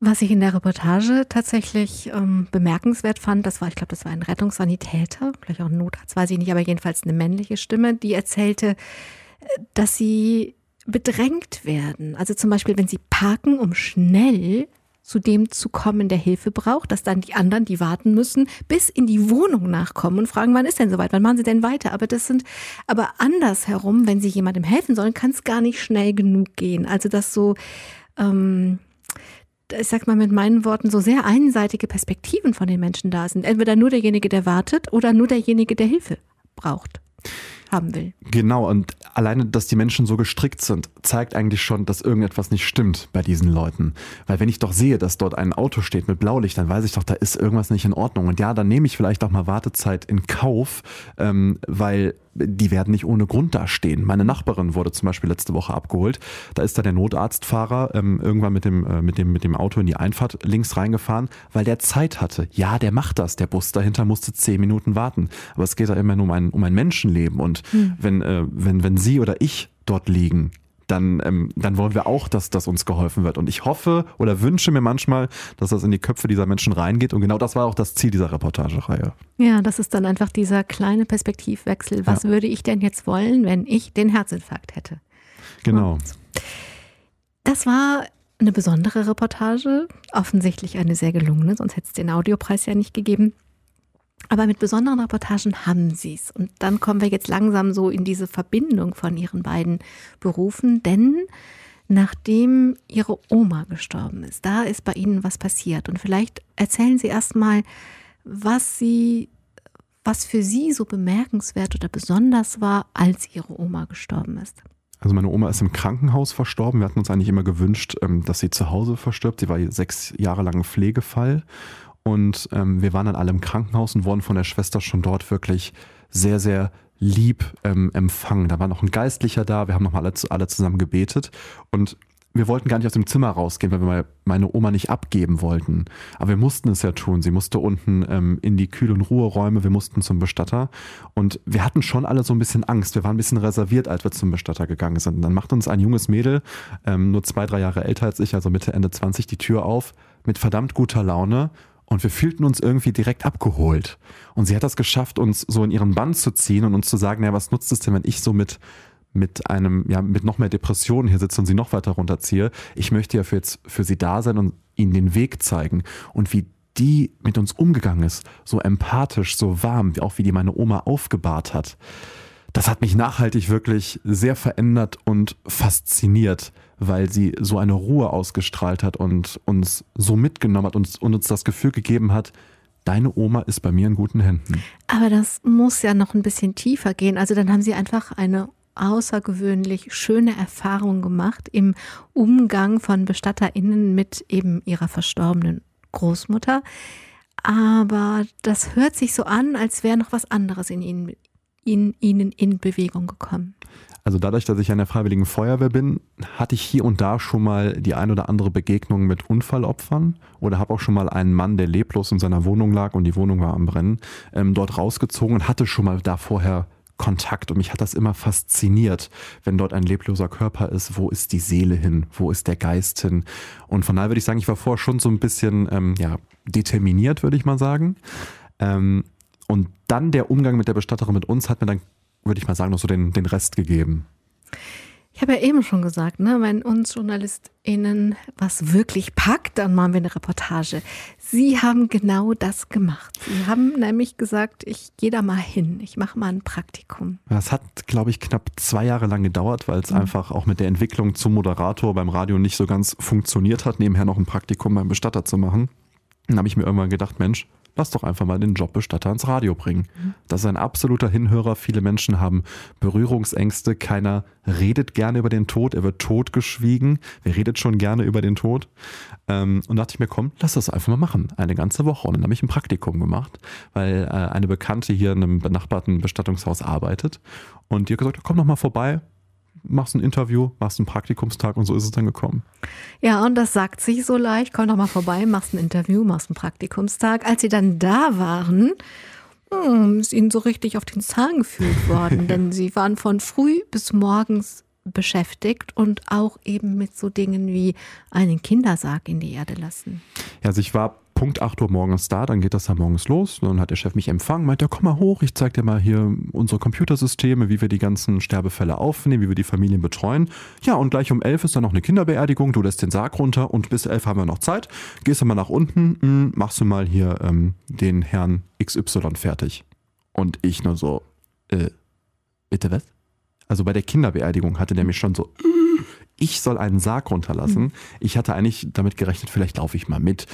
Speaker 2: Was ich in der Reportage tatsächlich ähm, bemerkenswert fand, das war, ich glaube, das war ein Rettungssanitäter, vielleicht auch ein Notarzt, weiß ich nicht, aber jedenfalls eine männliche Stimme, die erzählte, äh, dass sie bedrängt werden. Also zum Beispiel, wenn sie parken, um schnell zu dem zu kommen, der Hilfe braucht, dass dann die anderen, die warten müssen, bis in die Wohnung nachkommen und fragen, wann ist denn soweit, wann machen sie denn weiter? Aber das sind, aber andersherum, wenn sie jemandem helfen sollen, kann es gar nicht schnell genug gehen. Also das so, ähm, ich sag mal mit meinen Worten, so sehr einseitige Perspektiven von den Menschen da sind. Entweder nur derjenige, der wartet oder nur derjenige, der Hilfe braucht, haben will.
Speaker 3: Genau, und alleine, dass die Menschen so gestrickt sind, zeigt eigentlich schon, dass irgendetwas nicht stimmt bei diesen Leuten. Weil wenn ich doch sehe, dass dort ein Auto steht mit Blaulicht, dann weiß ich doch, da ist irgendwas nicht in Ordnung. Und ja, dann nehme ich vielleicht auch mal Wartezeit in Kauf, ähm, weil die werden nicht ohne Grund da stehen. Meine Nachbarin wurde zum Beispiel letzte Woche abgeholt. Da ist da der Notarztfahrer ähm, irgendwann mit dem, äh, mit, dem, mit dem Auto in die Einfahrt links reingefahren, weil der Zeit hatte. Ja, der macht das. Der Bus dahinter musste zehn Minuten warten. Aber es geht da immer nur um ein, um ein Menschenleben. Und wenn, äh, wenn, wenn Sie oder ich dort liegen, dann, ähm, dann wollen wir auch, dass das uns geholfen wird. Und ich hoffe oder wünsche mir manchmal, dass das in die Köpfe dieser Menschen reingeht. Und genau das war auch das Ziel dieser Reportagereihe.
Speaker 2: Ja, das ist dann einfach dieser kleine Perspektivwechsel. Was würde ich denn jetzt wollen, wenn ich den Herzinfarkt hätte?
Speaker 3: Genau.
Speaker 2: Das war eine besondere Reportage, offensichtlich eine sehr gelungene, sonst hätte es den Audiopreis ja nicht gegeben. Aber mit besonderen Reportagen haben sie es. Und dann kommen wir jetzt langsam so in diese Verbindung von ihren beiden Berufen, denn nachdem ihre Oma gestorben ist, da ist bei ihnen was passiert. Und vielleicht erzählen Sie erst mal, was sie, was für sie so bemerkenswert oder besonders war, als ihre Oma gestorben ist.
Speaker 3: Also meine Oma ist im Krankenhaus verstorben. Wir hatten uns eigentlich immer gewünscht, ähm, dass sie zu Hause verstirbt. Sie war sechs Jahre lang Pflegefall. Und ähm, wir waren dann alle im Krankenhaus und wurden von der Schwester schon dort wirklich sehr, sehr lieb ähm, empfangen. Da war noch ein Geistlicher da, wir haben nochmal alle, alle zusammen gebetet und wir wollten gar nicht aus dem Zimmer rausgehen, weil wir meine Oma nicht abgeben wollten. Aber wir mussten es ja tun. Sie musste unten ähm, in die Kühl- und Ruheräume, wir mussten zum Bestatter. Und wir hatten schon alle so ein bisschen Angst. Wir waren ein bisschen reserviert, als wir zum Bestatter gegangen sind. Und dann macht uns ein junges Mädel, ähm, nur zwei, drei Jahre älter als ich, also Mitte, Ende 20, die Tür auf, mit verdammt guter Laune. Und wir fühlten uns irgendwie direkt abgeholt. Und sie hat das geschafft, uns so in ihren Bann zu ziehen und uns zu sagen, naja, was nutzt es denn, wenn ich so mit mit einem, ja, mit noch mehr Depressionen hier sitze und sie noch weiter runterziehe. Ich möchte ja für jetzt für sie da sein und ihnen den Weg zeigen. Und wie die mit uns umgegangen ist, so empathisch, so warm, wie auch wie die meine Oma aufgebahrt hat. Das hat mich nachhaltig wirklich sehr verändert und fasziniert, weil sie so eine Ruhe ausgestrahlt hat und uns so mitgenommen hat und, und uns das Gefühl gegeben hat, deine Oma ist bei mir in guten Händen.
Speaker 2: Aber das muss ja noch ein bisschen tiefer gehen. Also dann haben Sie einfach eine außergewöhnlich schöne Erfahrung gemacht im Umgang von BestatterInnen mit eben ihrer verstorbenen Großmutter. Aber das hört sich so an, als wäre noch was anderes in ihnen, in ihnen in Bewegung gekommen.
Speaker 3: Also dadurch, dass ich an der Freiwilligen Feuerwehr bin, hatte ich hier und da schon mal die ein oder andere Begegnung mit Unfallopfern oder habe auch schon mal einen Mann, der leblos in seiner Wohnung lag und die Wohnung war am Brennen, ähm, dort rausgezogen und hatte schon mal da vorher Kontakt. Und mich hat das immer fasziniert, wenn dort ein lebloser Körper ist, wo ist die Seele hin, wo ist der Geist hin? Und von daher würde ich sagen, ich war vorher schon so ein bisschen ähm, ja, determiniert, würde ich mal sagen. Ähm, und dann der Umgang mit der Bestatterin mit uns hat mir dann, würde ich mal sagen, noch so den, den Rest gegeben.
Speaker 2: Ich habe ja eben schon gesagt, ne, wenn uns JournalistInnen was wirklich packt, dann machen wir eine Reportage. Sie haben genau das gemacht. Sie haben nämlich gesagt, ich gehe da mal hin, ich mache mal ein Praktikum.
Speaker 3: Das hat, glaube ich, knapp zwei Jahre lang gedauert, weil es mhm. einfach auch mit der Entwicklung zum Moderator beim Radio nicht so ganz funktioniert hat, nebenher noch ein Praktikum beim Bestatter zu machen. Dann habe ich mir irgendwann gedacht, Mensch, lass doch einfach mal den Jobbestatter ins Radio bringen. Das ist ein absoluter Hinhörer. Viele Menschen haben Berührungsängste. Keiner redet gerne über den Tod. Er wird totgeschwiegen. Wer redet schon gerne über den Tod? Ähm, und dachte ich mir, komm, lass das einfach mal machen. Eine ganze Woche. Und dann habe ich ein Praktikum gemacht, weil äh, eine Bekannte hier in einem benachbarten Bestattungshaus arbeitet. Und die hat gesagt, komm doch mal vorbei. Machst ein Interview, machst einen Praktikumstag und so ist es dann gekommen.
Speaker 2: Ja, und das sagt sich so leicht, komm doch mal vorbei, machst ein Interview, machst einen Praktikumstag. Als sie dann da waren, hm, ist ihnen so richtig auf den Zahn gefühlt worden, denn sie waren von früh bis morgens beschäftigt und auch eben mit so Dingen wie einen Kindersarg in die Erde lassen.
Speaker 3: Ja, also ich war Punkt 8 Uhr morgens da, dann geht das da morgens los. Dann hat der Chef mich empfangen, meint, ja, komm mal hoch, ich zeig dir mal hier unsere Computersysteme, wie wir die ganzen Sterbefälle aufnehmen, wie wir die Familien betreuen. Ja, und gleich um 11 ist dann noch eine Kinderbeerdigung, du lässt den Sarg runter und bis 11 haben wir noch Zeit. Gehst du mal nach unten, hm, machst du mal hier ähm, den Herrn XY fertig. Und ich nur so, äh, bitte was? Also bei der Kinderbeerdigung hatte der mich schon so, äh, ich soll einen Sarg runterlassen. Mhm. Ich hatte eigentlich damit gerechnet, vielleicht laufe ich mal mit,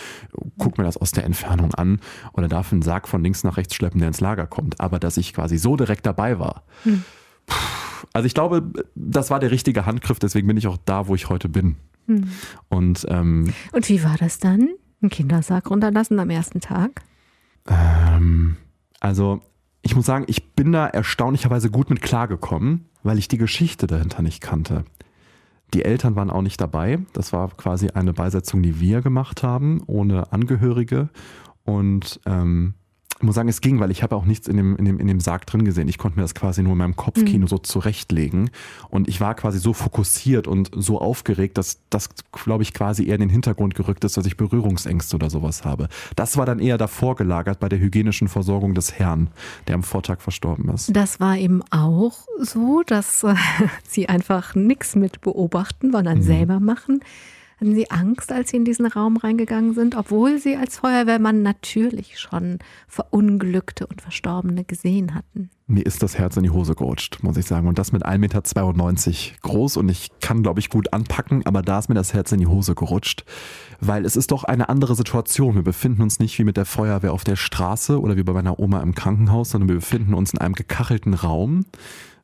Speaker 3: guck mir das aus der Entfernung an oder darf einen Sarg von links nach rechts schleppen, der ins Lager kommt. Aber dass ich quasi so direkt dabei war. Mhm. Also ich glaube, das war der richtige Handgriff, deswegen bin ich auch da, wo ich heute bin. Mhm. Und, ähm,
Speaker 2: Und wie war das dann? Einen Kindersarg runterlassen am ersten Tag?
Speaker 3: Ähm, also ich muss sagen, ich bin da erstaunlicherweise gut mit klargekommen, weil ich die Geschichte dahinter nicht kannte. Die Eltern waren auch nicht dabei. Das war quasi eine Beisetzung, die wir gemacht haben, ohne Angehörige. Und ähm, ich muss sagen, es ging, weil ich habe auch nichts in dem, in, dem, in dem Sarg drin gesehen. Ich konnte mir das quasi nur in meinem Kopfkino mhm. so zurechtlegen. Und ich war quasi so fokussiert und so aufgeregt, dass das, glaube ich, quasi eher in den Hintergrund gerückt ist, dass ich Berührungsängste oder sowas habe. Das war dann eher davor gelagert bei der hygienischen Versorgung des Herrn, der am Vortag verstorben ist.
Speaker 2: Das war eben auch so, dass äh, sie einfach nichts mit beobachten, sondern mhm. selber machen. Hatten Sie Angst, als Sie in diesen Raum reingegangen sind, obwohl Sie als Feuerwehrmann natürlich schon Verunglückte und Verstorbene gesehen hatten?
Speaker 3: Mir ist das Herz in die Hose gerutscht, muss ich sagen. Und das mit 1,92 Meter groß und ich kann, glaube ich, gut anpacken, aber da ist mir das Herz in die Hose gerutscht, weil es ist doch eine andere Situation. Wir befinden uns nicht wie mit der Feuerwehr auf der Straße oder wie bei meiner Oma im Krankenhaus, sondern wir befinden uns in einem gekachelten Raum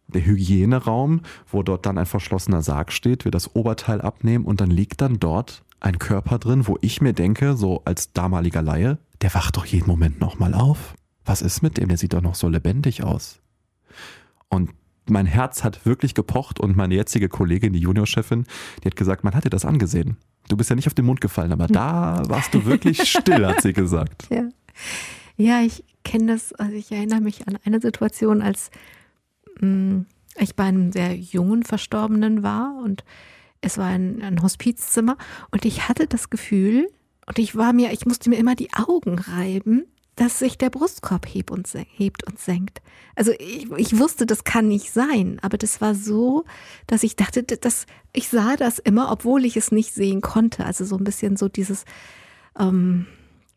Speaker 3: der Hygieneraum, wo dort dann ein verschlossener Sarg steht, wir das Oberteil abnehmen und dann liegt dann dort ein Körper drin, wo ich mir denke, so als damaliger Laie, der wacht doch jeden Moment nochmal auf. Was ist mit dem? Der sieht doch noch so lebendig aus. Und mein Herz hat wirklich gepocht und meine jetzige Kollegin, die Juniorchefin, die hat gesagt, man hat dir das angesehen. Du bist ja nicht auf den Mund gefallen, aber da warst du wirklich still, hat sie gesagt.
Speaker 2: Ja, ja ich kenne das, also ich erinnere mich an eine Situation, als ich bei einem sehr jungen Verstorbenen war und es war ein, ein Hospizzimmer und ich hatte das Gefühl und ich war mir, ich musste mir immer die Augen reiben, dass sich der Brustkorb hebt und, hebt und senkt. Also ich, ich, wusste, das kann nicht sein, aber das war so, dass ich dachte, dass ich sah das immer, obwohl ich es nicht sehen konnte. Also so ein bisschen so dieses, ähm,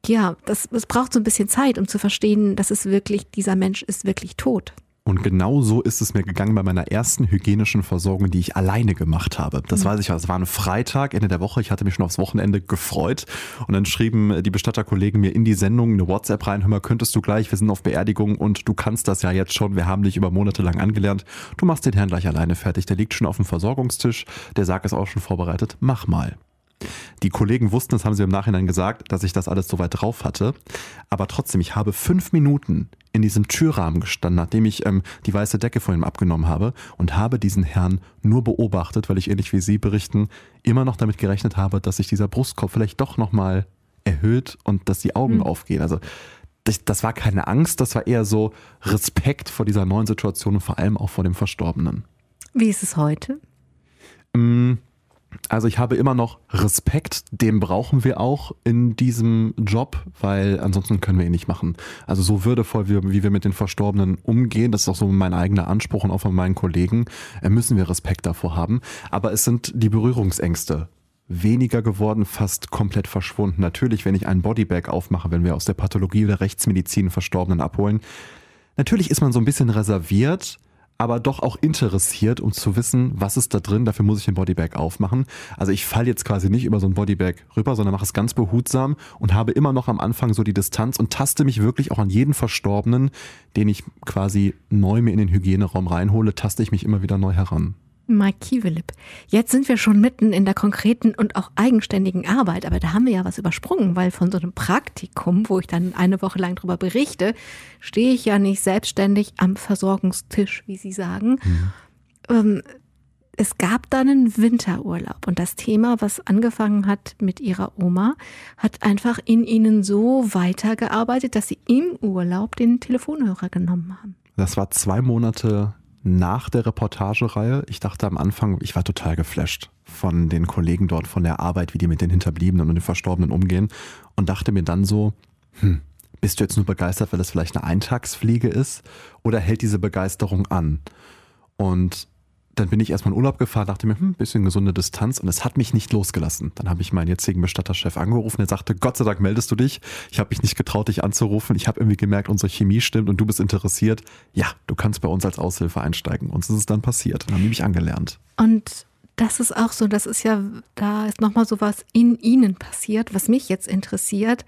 Speaker 2: ja, das, es braucht so ein bisschen Zeit, um zu verstehen, dass es wirklich, dieser Mensch ist wirklich tot.
Speaker 3: Und genau so ist es mir gegangen bei meiner ersten hygienischen Versorgung, die ich alleine gemacht habe. Das mhm. weiß ich, es war ein Freitag, Ende der Woche. Ich hatte mich schon aufs Wochenende gefreut. Und dann schrieben die Bestatterkollegen mir in die Sendung eine WhatsApp rein. Hör mal, könntest du gleich, wir sind auf Beerdigung und du kannst das ja jetzt schon. Wir haben dich über Monate lang angelernt. Du machst den Herrn gleich alleine fertig. Der liegt schon auf dem Versorgungstisch. Der Sarg ist auch schon vorbereitet. Mach mal. Die Kollegen wussten, das haben sie im Nachhinein gesagt, dass ich das alles so weit drauf hatte. Aber trotzdem, ich habe fünf Minuten in diesem Türrahmen gestanden, nachdem ich ähm, die weiße Decke von ihm abgenommen habe und habe diesen Herrn nur beobachtet, weil ich ähnlich wie Sie berichten, immer noch damit gerechnet habe, dass sich dieser Brustkorb vielleicht doch nochmal erhöht und dass die Augen mhm. aufgehen. Also das, das war keine Angst, das war eher so Respekt vor dieser neuen Situation und vor allem auch vor dem Verstorbenen.
Speaker 2: Wie ist es heute?
Speaker 3: Ähm, also ich habe immer noch Respekt, den brauchen wir auch in diesem Job, weil ansonsten können wir ihn nicht machen. Also so würdevoll, wie, wie wir mit den Verstorbenen umgehen, das ist auch so mein eigener Anspruch und auch von meinen Kollegen, äh, müssen wir Respekt davor haben. Aber es sind die Berührungsängste weniger geworden, fast komplett verschwunden. Natürlich, wenn ich einen Bodybag aufmache, wenn wir aus der Pathologie oder Rechtsmedizin Verstorbenen abholen, natürlich ist man so ein bisschen reserviert, aber doch auch interessiert, um zu wissen, was ist da drin. Dafür muss ich den Bodybag aufmachen. Also ich falle jetzt quasi nicht über so ein Bodybag rüber, sondern mache es ganz behutsam und habe immer noch am Anfang so die Distanz und taste mich wirklich auch an jeden Verstorbenen, den ich quasi neu mir in den Hygieneraum reinhole, taste ich mich immer wieder neu heran.
Speaker 2: Mike Kievelip. Jetzt sind wir schon mitten in der konkreten und auch eigenständigen Arbeit, aber da haben wir ja was übersprungen, weil von so einem Praktikum, wo ich dann eine Woche lang darüber berichte, stehe ich ja nicht selbstständig am Versorgungstisch, wie Sie sagen. Mhm. Es gab dann einen Winterurlaub und das Thema, was angefangen hat mit ihrer Oma, hat einfach in ihnen so weitergearbeitet, dass sie im Urlaub den Telefonhörer genommen haben.
Speaker 3: Das war zwei Monate nach der Reportagereihe. Ich dachte am Anfang, ich war total geflasht von den Kollegen dort, von der Arbeit, wie die mit den Hinterbliebenen und den Verstorbenen umgehen und dachte mir dann so, hm, bist du jetzt nur begeistert, weil das vielleicht eine Eintagsfliege ist oder hält diese Begeisterung an? Und dann bin ich erstmal in Urlaub gefahren, dachte mir, hm, bisschen gesunde Distanz und es hat mich nicht losgelassen. Dann habe ich meinen jetzigen Bestatterchef angerufen, der sagte, Gott sei Dank meldest du dich. Ich habe mich nicht getraut, dich anzurufen. Ich habe irgendwie gemerkt, unsere Chemie stimmt und du bist interessiert. Ja, du kannst bei uns als Aushilfe einsteigen. Und so ist es dann passiert. Dann haben die mich angelernt.
Speaker 2: Und das ist auch so, das ist ja, da ist nochmal so was in ihnen passiert, was mich jetzt interessiert.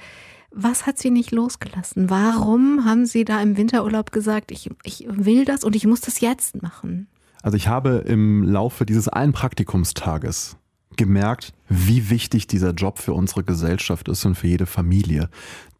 Speaker 2: Was hat sie nicht losgelassen? Warum haben sie da im Winterurlaub gesagt, ich, ich will das und ich muss das jetzt machen?
Speaker 3: Also ich habe im Laufe dieses einen Praktikumstages gemerkt, wie wichtig dieser Job für unsere Gesellschaft ist und für jede Familie.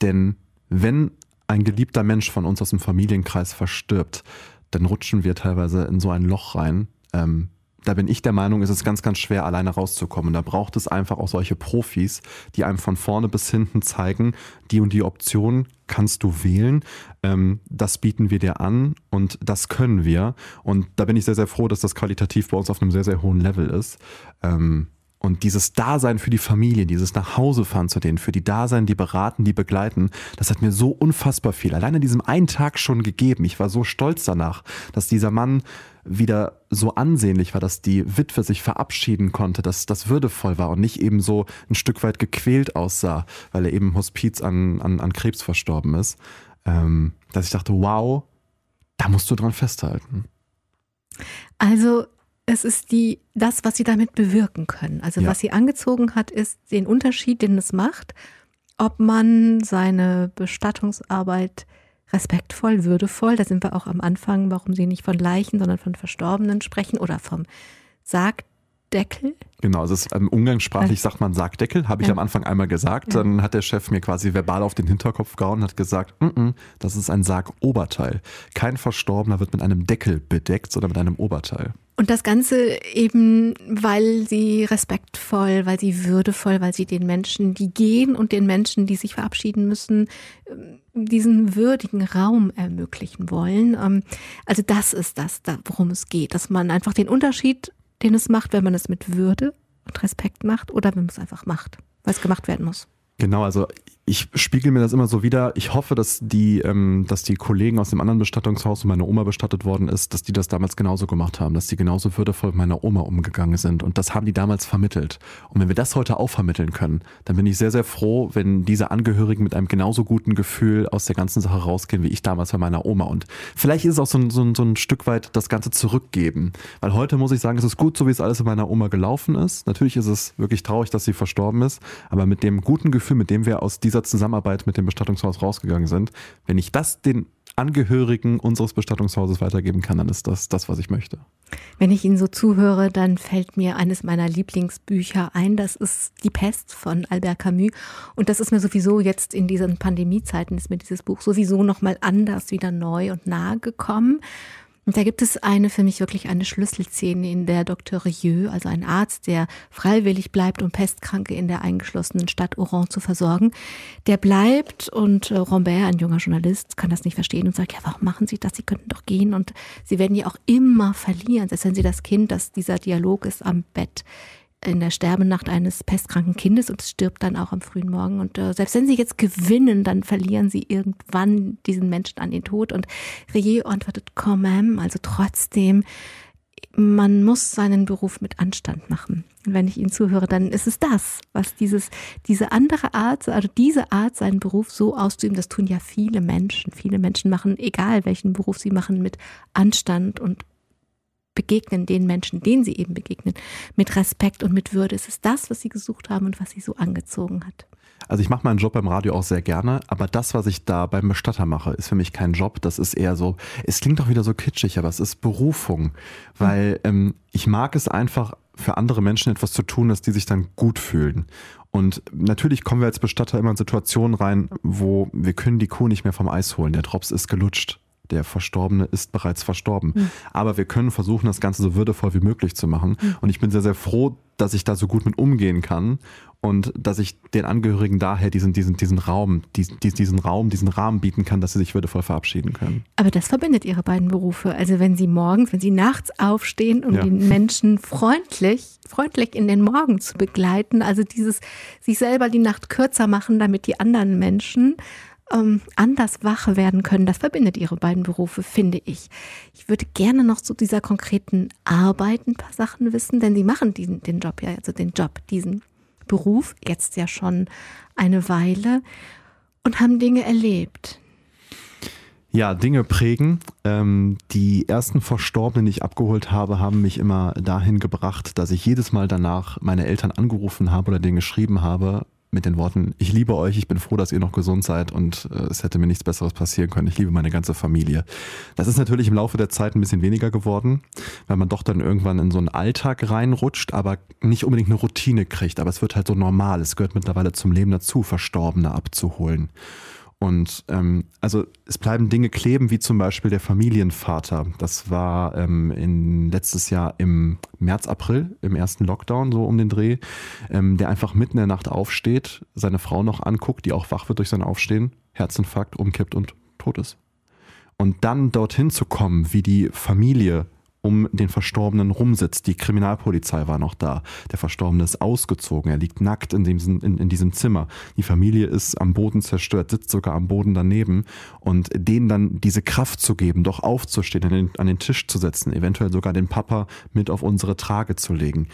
Speaker 3: Denn wenn ein geliebter Mensch von uns aus dem Familienkreis verstirbt, dann rutschen wir teilweise in so ein Loch rein, ähm, da bin ich der Meinung, ist es ganz, ganz schwer, alleine rauszukommen. Da braucht es einfach auch solche Profis, die einem von vorne bis hinten zeigen, die und die Option kannst du wählen. Ähm, das bieten wir dir an und das können wir. Und da bin ich sehr, sehr froh, dass das qualitativ bei uns auf einem sehr, sehr hohen Level ist. Ähm, und dieses Dasein für die Familie, dieses Nachhausefahren zu denen, für die Dasein, die beraten, die begleiten, das hat mir so unfassbar viel. Alleine diesem einen Tag schon gegeben. Ich war so stolz danach, dass dieser Mann wieder so ansehnlich war, dass die Witwe sich verabschieden konnte, dass das würdevoll war und nicht eben so ein Stück weit gequält aussah, weil er eben im Hospiz an, an, an Krebs verstorben ist. Ähm, dass ich dachte, wow, da musst du dran festhalten.
Speaker 2: Also es ist die, das, was sie damit bewirken können. Also ja. was sie angezogen hat, ist den Unterschied, den es macht, ob man seine Bestattungsarbeit respektvoll, würdevoll, da sind wir auch am Anfang, warum sie nicht von Leichen, sondern von Verstorbenen sprechen oder vom Sargdeckel.
Speaker 3: Genau, also ist, ähm, umgangssprachlich sagt man Sargdeckel, habe ich ja. am Anfang einmal gesagt. Ja. Dann hat der Chef mir quasi verbal auf den Hinterkopf gehauen und hat gesagt, mm -mm, das ist ein Sargoberteil. Kein Verstorbener wird mit einem Deckel bedeckt, sondern mit einem Oberteil.
Speaker 2: Und das Ganze eben, weil sie respektvoll, weil sie würdevoll, weil sie den Menschen, die gehen und den Menschen, die sich verabschieden müssen, ähm, diesen würdigen Raum ermöglichen wollen. Ähm, also das ist das, worum es geht, dass man einfach den Unterschied, den es macht, wenn man es mit Würde und Respekt macht oder wenn man es einfach macht, weil es gemacht werden muss.
Speaker 3: Genau, also ich spiegel mir das immer so wieder. Ich hoffe, dass die, ähm, dass die Kollegen aus dem anderen Bestattungshaus, wo meine Oma bestattet worden ist, dass die das damals genauso gemacht haben, dass die genauso würdevoll mit meiner Oma umgegangen sind. Und das haben die damals vermittelt. Und wenn wir das heute auch vermitteln können, dann bin ich sehr, sehr froh, wenn diese Angehörigen mit einem genauso guten Gefühl aus der ganzen Sache rausgehen, wie ich damals bei meiner Oma. Und vielleicht ist es auch so ein, so ein, so ein Stück weit das Ganze zurückgeben. Weil heute muss ich sagen, es ist gut, so wie es alles in meiner Oma gelaufen ist. Natürlich ist es wirklich traurig, dass sie verstorben ist. Aber mit dem guten Gefühl, mit dem wir aus dieser dieser Zusammenarbeit mit dem Bestattungshaus rausgegangen sind. Wenn ich das den Angehörigen unseres Bestattungshauses weitergeben kann, dann ist das das, was ich möchte.
Speaker 2: Wenn ich Ihnen so zuhöre, dann fällt mir eines meiner Lieblingsbücher ein. Das ist Die Pest von Albert Camus. Und das ist mir sowieso jetzt in diesen Pandemiezeiten, ist mir dieses Buch sowieso nochmal anders wieder neu und nahe gekommen. Und da gibt es eine für mich wirklich eine Schlüsselszene, in der Dr. Rieu, also ein Arzt, der freiwillig bleibt, um Pestkranke in der eingeschlossenen Stadt Oran zu versorgen, der bleibt und äh, Rombert, ein junger Journalist, kann das nicht verstehen und sagt, ja, warum machen Sie das? Sie könnten doch gehen und Sie werden ja auch immer verlieren, selbst wenn Sie das Kind, dass dieser Dialog ist am Bett in der Sterbenacht eines pestkranken Kindes und es stirbt dann auch am frühen Morgen. Und äh, selbst wenn sie jetzt gewinnen, dann verlieren sie irgendwann diesen Menschen an den Tod. Und Rier antwortet quand même, also trotzdem, man muss seinen Beruf mit Anstand machen. Und wenn ich Ihnen zuhöre, dann ist es das, was dieses, diese andere Art, also diese Art, seinen Beruf so auszuüben, das tun ja viele Menschen. Viele Menschen machen, egal welchen Beruf sie machen, mit Anstand und begegnen den Menschen, denen sie eben begegnen, mit Respekt und mit Würde. Es ist das, was sie gesucht haben und was sie so angezogen hat.
Speaker 3: Also ich mache meinen Job beim Radio auch sehr gerne, aber das, was ich da beim Bestatter mache, ist für mich kein Job. Das ist eher so, es klingt doch wieder so kitschig, aber es ist Berufung, weil ähm, ich mag es einfach, für andere Menschen etwas zu tun, dass die sich dann gut fühlen. Und natürlich kommen wir als Bestatter immer in Situationen rein, wo wir können die Kuh nicht mehr vom Eis holen. Der Drops ist gelutscht Der Verstorbene ist bereits verstorben. Mhm. Aber wir können versuchen, das Ganze so würdevoll wie möglich zu machen. Mhm. Und ich bin sehr, sehr froh, dass ich da so gut mit umgehen kann und dass ich den Angehörigen daher diesen, diesen, diesen Raum, diesen, diesen Raum, diesen Rahmen bieten kann, dass sie sich würdevoll verabschieden können.
Speaker 2: Aber das verbindet Ihre beiden Berufe. Also wenn Sie morgens, wenn Sie nachts aufstehen, um ja. die Menschen freundlich, freundlich in den Morgen zu begleiten, also dieses sich selber die Nacht kürzer machen, damit die anderen Menschen ähm, anders wach werden können, das verbindet Ihre beiden Berufe, finde ich. Ich würde gerne noch zu dieser konkreten Arbeit ein paar Sachen wissen, denn Sie machen diesen, den Job ja, also den Job, diesen Beruf jetzt ja schon eine Weile und haben Dinge erlebt.
Speaker 3: Ja, Dinge prägen. Ähm, die ersten Verstorbenen, die ich abgeholt habe, haben mich immer dahin gebracht, dass ich jedes Mal danach meine Eltern angerufen habe oder denen geschrieben habe, mit den Worten, ich liebe euch, ich bin froh, dass ihr noch gesund seid und äh, es hätte mir nichts Besseres passieren können. Ich liebe meine ganze Familie. Das ist natürlich im Laufe der Zeit ein bisschen weniger geworden, weil man doch dann irgendwann in so einen Alltag reinrutscht, aber nicht unbedingt eine Routine kriegt. Aber es wird halt so normal. Es gehört mittlerweile zum Leben dazu, Verstorbene abzuholen. Und ähm, also es bleiben Dinge kleben, wie zum Beispiel der Familienvater. Das war ähm, in letztes Jahr im März, April, im ersten Lockdown, so um den Dreh, ähm, der einfach mitten in der Nacht aufsteht, seine Frau noch anguckt, die auch wach wird durch sein Aufstehen, Herzinfarkt, umkippt und tot ist. Und dann dorthin zu kommen, wie die Familie um den Verstorbenen rumsitzt. Die Kriminalpolizei war noch da. Der Verstorbene ist ausgezogen. Er liegt nackt in diesem, in, in diesem Zimmer. Die Familie ist am Boden zerstört, sitzt sogar am Boden daneben. Und denen dann diese Kraft zu geben, doch aufzustehen, an den, an den Tisch zu setzen, eventuell sogar den Papa mit auf unsere Trage zu legen.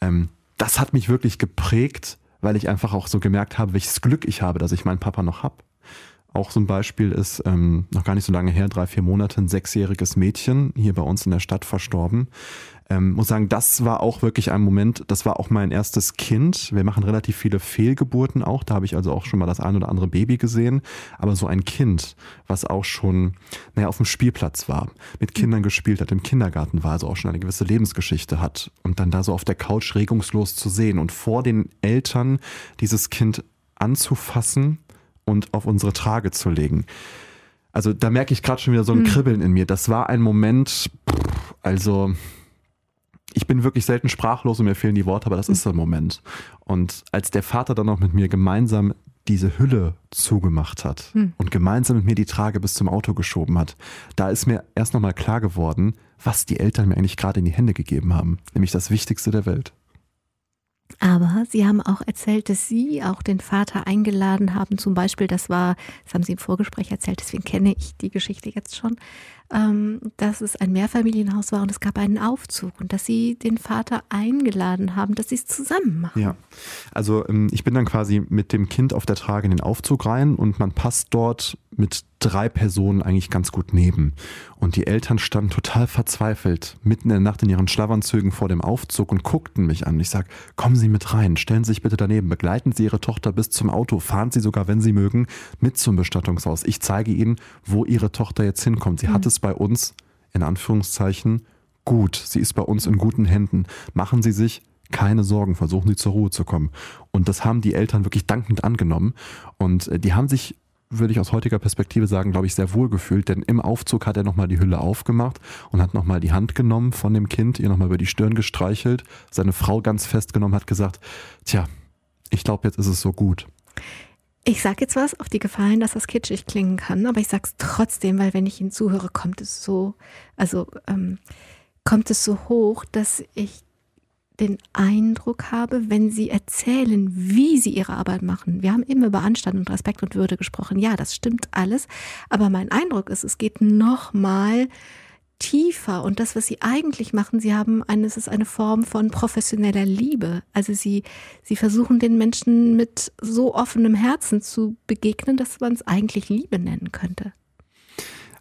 Speaker 3: Ähm, das hat mich wirklich geprägt, weil ich einfach auch so gemerkt habe, welches Glück ich habe, dass ich meinen Papa noch habe. Auch so ein Beispiel ist ähm, noch gar nicht so lange her, drei, vier Monate, ein sechsjähriges Mädchen hier bei uns in der Stadt verstorben. Ähm, muss sagen, das war auch wirklich ein Moment, das war auch mein erstes Kind. Wir machen relativ viele Fehlgeburten auch. Da habe ich also auch schon mal das ein oder andere Baby gesehen. Aber so ein Kind, was auch schon naja, auf dem Spielplatz war, mit Kindern gespielt hat, im Kindergarten war, also auch schon eine gewisse Lebensgeschichte hat und dann da so auf der Couch regungslos zu sehen und vor den Eltern dieses Kind anzufassen und auf unsere Trage zu legen. Also da merke ich gerade schon wieder so ein hm. Kribbeln in mir. Das war ein Moment, also ich bin wirklich selten sprachlos und mir fehlen die Worte, aber das hm. ist so ein Moment. Und als der Vater dann auch mit mir gemeinsam diese Hülle zugemacht hat hm. und gemeinsam mit mir die Trage bis zum Auto geschoben hat, da ist mir erst nochmal klar geworden, was die Eltern mir eigentlich gerade in die Hände gegeben haben, nämlich das Wichtigste der Welt.
Speaker 2: Aber Sie haben auch erzählt, dass Sie auch den Vater eingeladen haben. Zum Beispiel, das war, das haben Sie im Vorgespräch erzählt, deswegen kenne ich die Geschichte jetzt schon, ähm, dass es ein Mehrfamilienhaus war und es gab einen Aufzug und dass Sie den Vater eingeladen haben, dass Sie es zusammen machen.
Speaker 3: Ja, also ähm, ich bin dann quasi mit dem Kind auf der Trage in den Aufzug rein und man passt dort mit drei Personen eigentlich ganz gut neben. Und die Eltern standen total verzweifelt mitten in der Nacht in ihren Schlafanzügen vor dem Aufzug und guckten mich an. Ich sage, kommen Sie mit rein, stellen Sie sich bitte daneben, begleiten Sie Ihre Tochter bis zum Auto, fahren Sie sogar, wenn Sie mögen, mit zum Bestattungshaus. Ich zeige Ihnen, wo Ihre Tochter jetzt hinkommt. Sie mhm. hat es bei uns, in Anführungszeichen, gut. Sie ist bei uns in guten Händen. Machen Sie sich keine Sorgen, versuchen Sie zur Ruhe zu kommen. Und das haben die Eltern wirklich dankend angenommen. Und äh, die haben sich würde ich aus heutiger Perspektive sagen, glaube ich, sehr wohl gefühlt, denn im Aufzug hat er nochmal die Hülle aufgemacht und hat nochmal die Hand genommen von dem Kind, ihr nochmal über die Stirn gestreichelt, seine Frau ganz festgenommen, hat gesagt, tja, ich glaube, jetzt ist es so gut.
Speaker 2: Ich sage jetzt was auf die Gefallen, dass das kitschig klingen kann, aber ich sage es trotzdem, weil wenn ich Ihnen zuhöre, kommt es so, also ähm, kommt es so hoch, dass ich den Eindruck habe, wenn Sie erzählen, wie Sie Ihre Arbeit machen. Wir haben eben über Anstand und Respekt und Würde gesprochen. Ja, das stimmt alles. Aber mein Eindruck ist, es geht noch mal tiefer und das, was Sie eigentlich machen, Sie haben eine, es ist eine Form von professioneller Liebe. Also Sie, Sie versuchen den Menschen mit so offenem Herzen zu begegnen, dass man es eigentlich Liebe nennen könnte.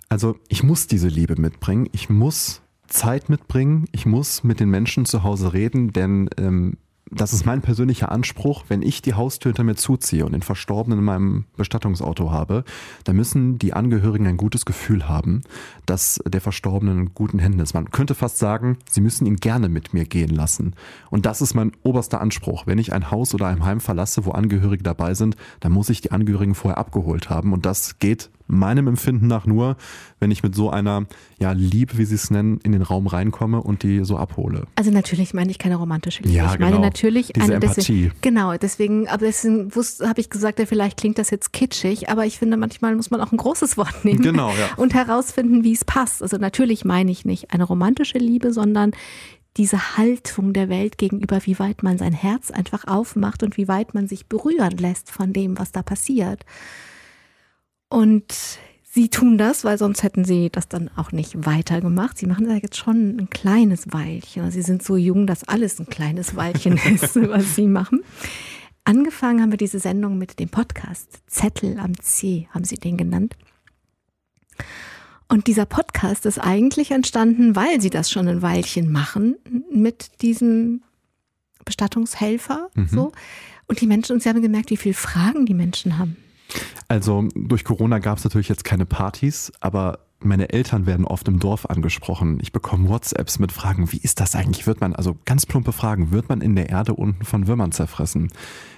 Speaker 3: Also ich muss diese Liebe mitbringen. Ich muss Zeit mitbringen. Ich muss mit den Menschen zu Hause reden, denn ähm, das ist mein persönlicher Anspruch, wenn ich die Haustür hinter mir zuziehe und den Verstorbenen in meinem Bestattungsauto habe, dann müssen die Angehörigen ein gutes Gefühl haben, dass der Verstorbene in guten Händen ist. Man könnte fast sagen, sie müssen ihn gerne mit mir gehen lassen. Und das ist mein oberster Anspruch. Wenn ich ein Haus oder ein Heim verlasse, wo Angehörige dabei sind, dann muss ich die Angehörigen vorher abgeholt haben. Und das geht meinem Empfinden nach nur, wenn ich mit so einer ja, Liebe, wie sie es nennen, in den Raum reinkomme und die so abhole.
Speaker 2: Also natürlich meine ich keine romantische Liebe.
Speaker 3: Ja,
Speaker 2: ich meine
Speaker 3: genau.
Speaker 2: natürlich
Speaker 3: Diese
Speaker 2: eine
Speaker 3: Empathie.
Speaker 2: Deswegen, genau, deswegen, aber deswegen habe ich gesagt, ja, vielleicht klingt das jetzt kitschig, aber ich finde, manchmal muss man auch ein großes Wort nehmen
Speaker 3: Genau, ja.
Speaker 2: und herausfinden, wie es passt. Also natürlich meine ich nicht eine romantische Liebe, sondern diese Haltung der Welt gegenüber, wie weit man sein Herz einfach aufmacht und wie weit man sich berühren lässt von dem, was da passiert. Und sie tun das, weil sonst hätten sie das dann auch nicht weitergemacht. Sie machen da jetzt schon ein kleines Weilchen. Sie sind so jung, dass alles ein kleines Weilchen ist, was sie machen. Angefangen haben wir diese Sendung mit dem Podcast Zettel am C, haben sie den genannt. Und dieser Podcast ist eigentlich entstanden, weil sie das schon ein Weilchen machen mit diesem Bestattungshelfer.
Speaker 3: Mhm.
Speaker 2: So. Und die Menschen, und sie haben gemerkt, wie viele Fragen die Menschen haben.
Speaker 3: Also durch Corona gab es natürlich jetzt keine Partys, aber meine Eltern werden oft im Dorf angesprochen. Ich bekomme WhatsApps mit Fragen, wie ist das eigentlich? Wird man, also ganz plumpe Fragen, wird man in der Erde unten von Würmern zerfressen?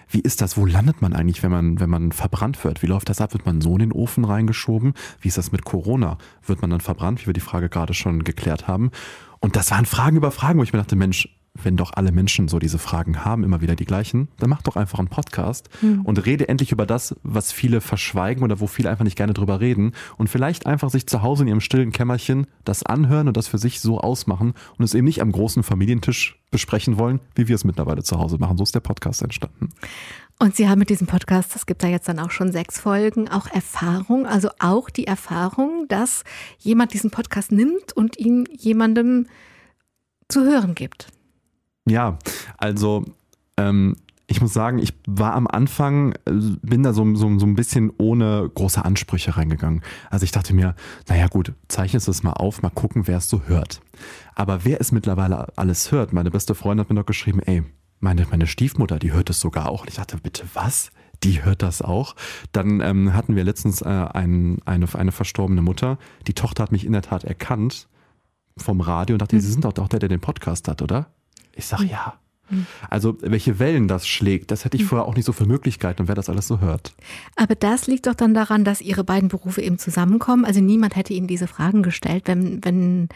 Speaker 3: Wie ist das? Wo landet man eigentlich, wenn man, wenn man verbrannt wird? Wie läuft das ab? Wird man so in den Ofen reingeschoben? Wie ist das mit Corona? Wird man dann verbrannt, wie wir die Frage gerade schon geklärt haben? Und das waren Fragen über Fragen, wo ich mir dachte, Mensch, wenn doch alle Menschen so diese Fragen haben, immer wieder die gleichen, dann mach doch einfach einen Podcast
Speaker 2: Hm.
Speaker 3: und rede endlich über das, was viele verschweigen oder wo viele einfach nicht gerne drüber reden und vielleicht einfach sich zu Hause in ihrem stillen Kämmerchen das anhören und das für sich so ausmachen und es eben nicht am großen Familientisch besprechen wollen, wie wir es mittlerweile zu Hause machen. So ist der Podcast entstanden.
Speaker 2: Und Sie haben mit diesem Podcast, das gibt da jetzt dann auch schon sechs Folgen, auch Erfahrung, also auch die Erfahrung, dass jemand diesen Podcast nimmt und ihn jemandem zu hören gibt.
Speaker 3: Ja, also ähm, ich muss sagen, ich war am Anfang, äh, bin da so, so, so ein bisschen ohne große Ansprüche reingegangen. Also ich dachte mir, naja gut, zeichnest es mal auf, mal gucken, wer es so hört. Aber wer es mittlerweile alles hört, meine beste Freundin hat mir noch geschrieben, ey, meine, meine Stiefmutter, die hört es sogar auch. Und ich dachte, bitte was? Die hört das auch. Dann ähm, hatten wir letztens äh, ein, eine, eine verstorbene Mutter. Die Tochter hat mich in der Tat erkannt vom Radio und dachte, Sie sind doch auch der, der den Podcast hat, oder? Ich sag ja. Also welche Wellen das schlägt, das hätte ich vorher auch nicht so für Möglichkeiten und wer das alles so hört.
Speaker 2: Aber das liegt doch dann daran, dass Ihre beiden Berufe eben zusammenkommen. Also niemand hätte Ihnen diese Fragen gestellt, wenn, wenn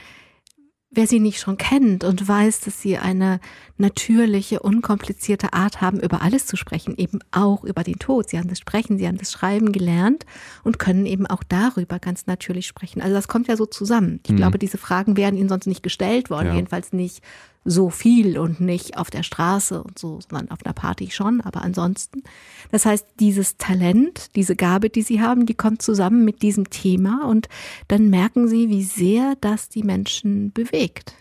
Speaker 2: wer Sie nicht schon kennt und weiß, dass Sie eine natürliche, unkomplizierte Art haben, über alles zu sprechen, eben auch über den Tod. Sie haben das Sprechen, Sie haben das Schreiben gelernt und können eben auch darüber ganz natürlich sprechen. Also das kommt ja so zusammen. Ich
Speaker 3: Mhm.
Speaker 2: glaube, diese Fragen wären Ihnen sonst nicht gestellt worden,
Speaker 3: Ja.
Speaker 2: jedenfalls nicht so viel und nicht auf der Straße und so, sondern auf einer Party schon, aber ansonsten. Das heißt, dieses Talent, diese Gabe, die Sie haben, die kommt zusammen mit diesem Thema und dann merken Sie, wie sehr das die Menschen bewegt.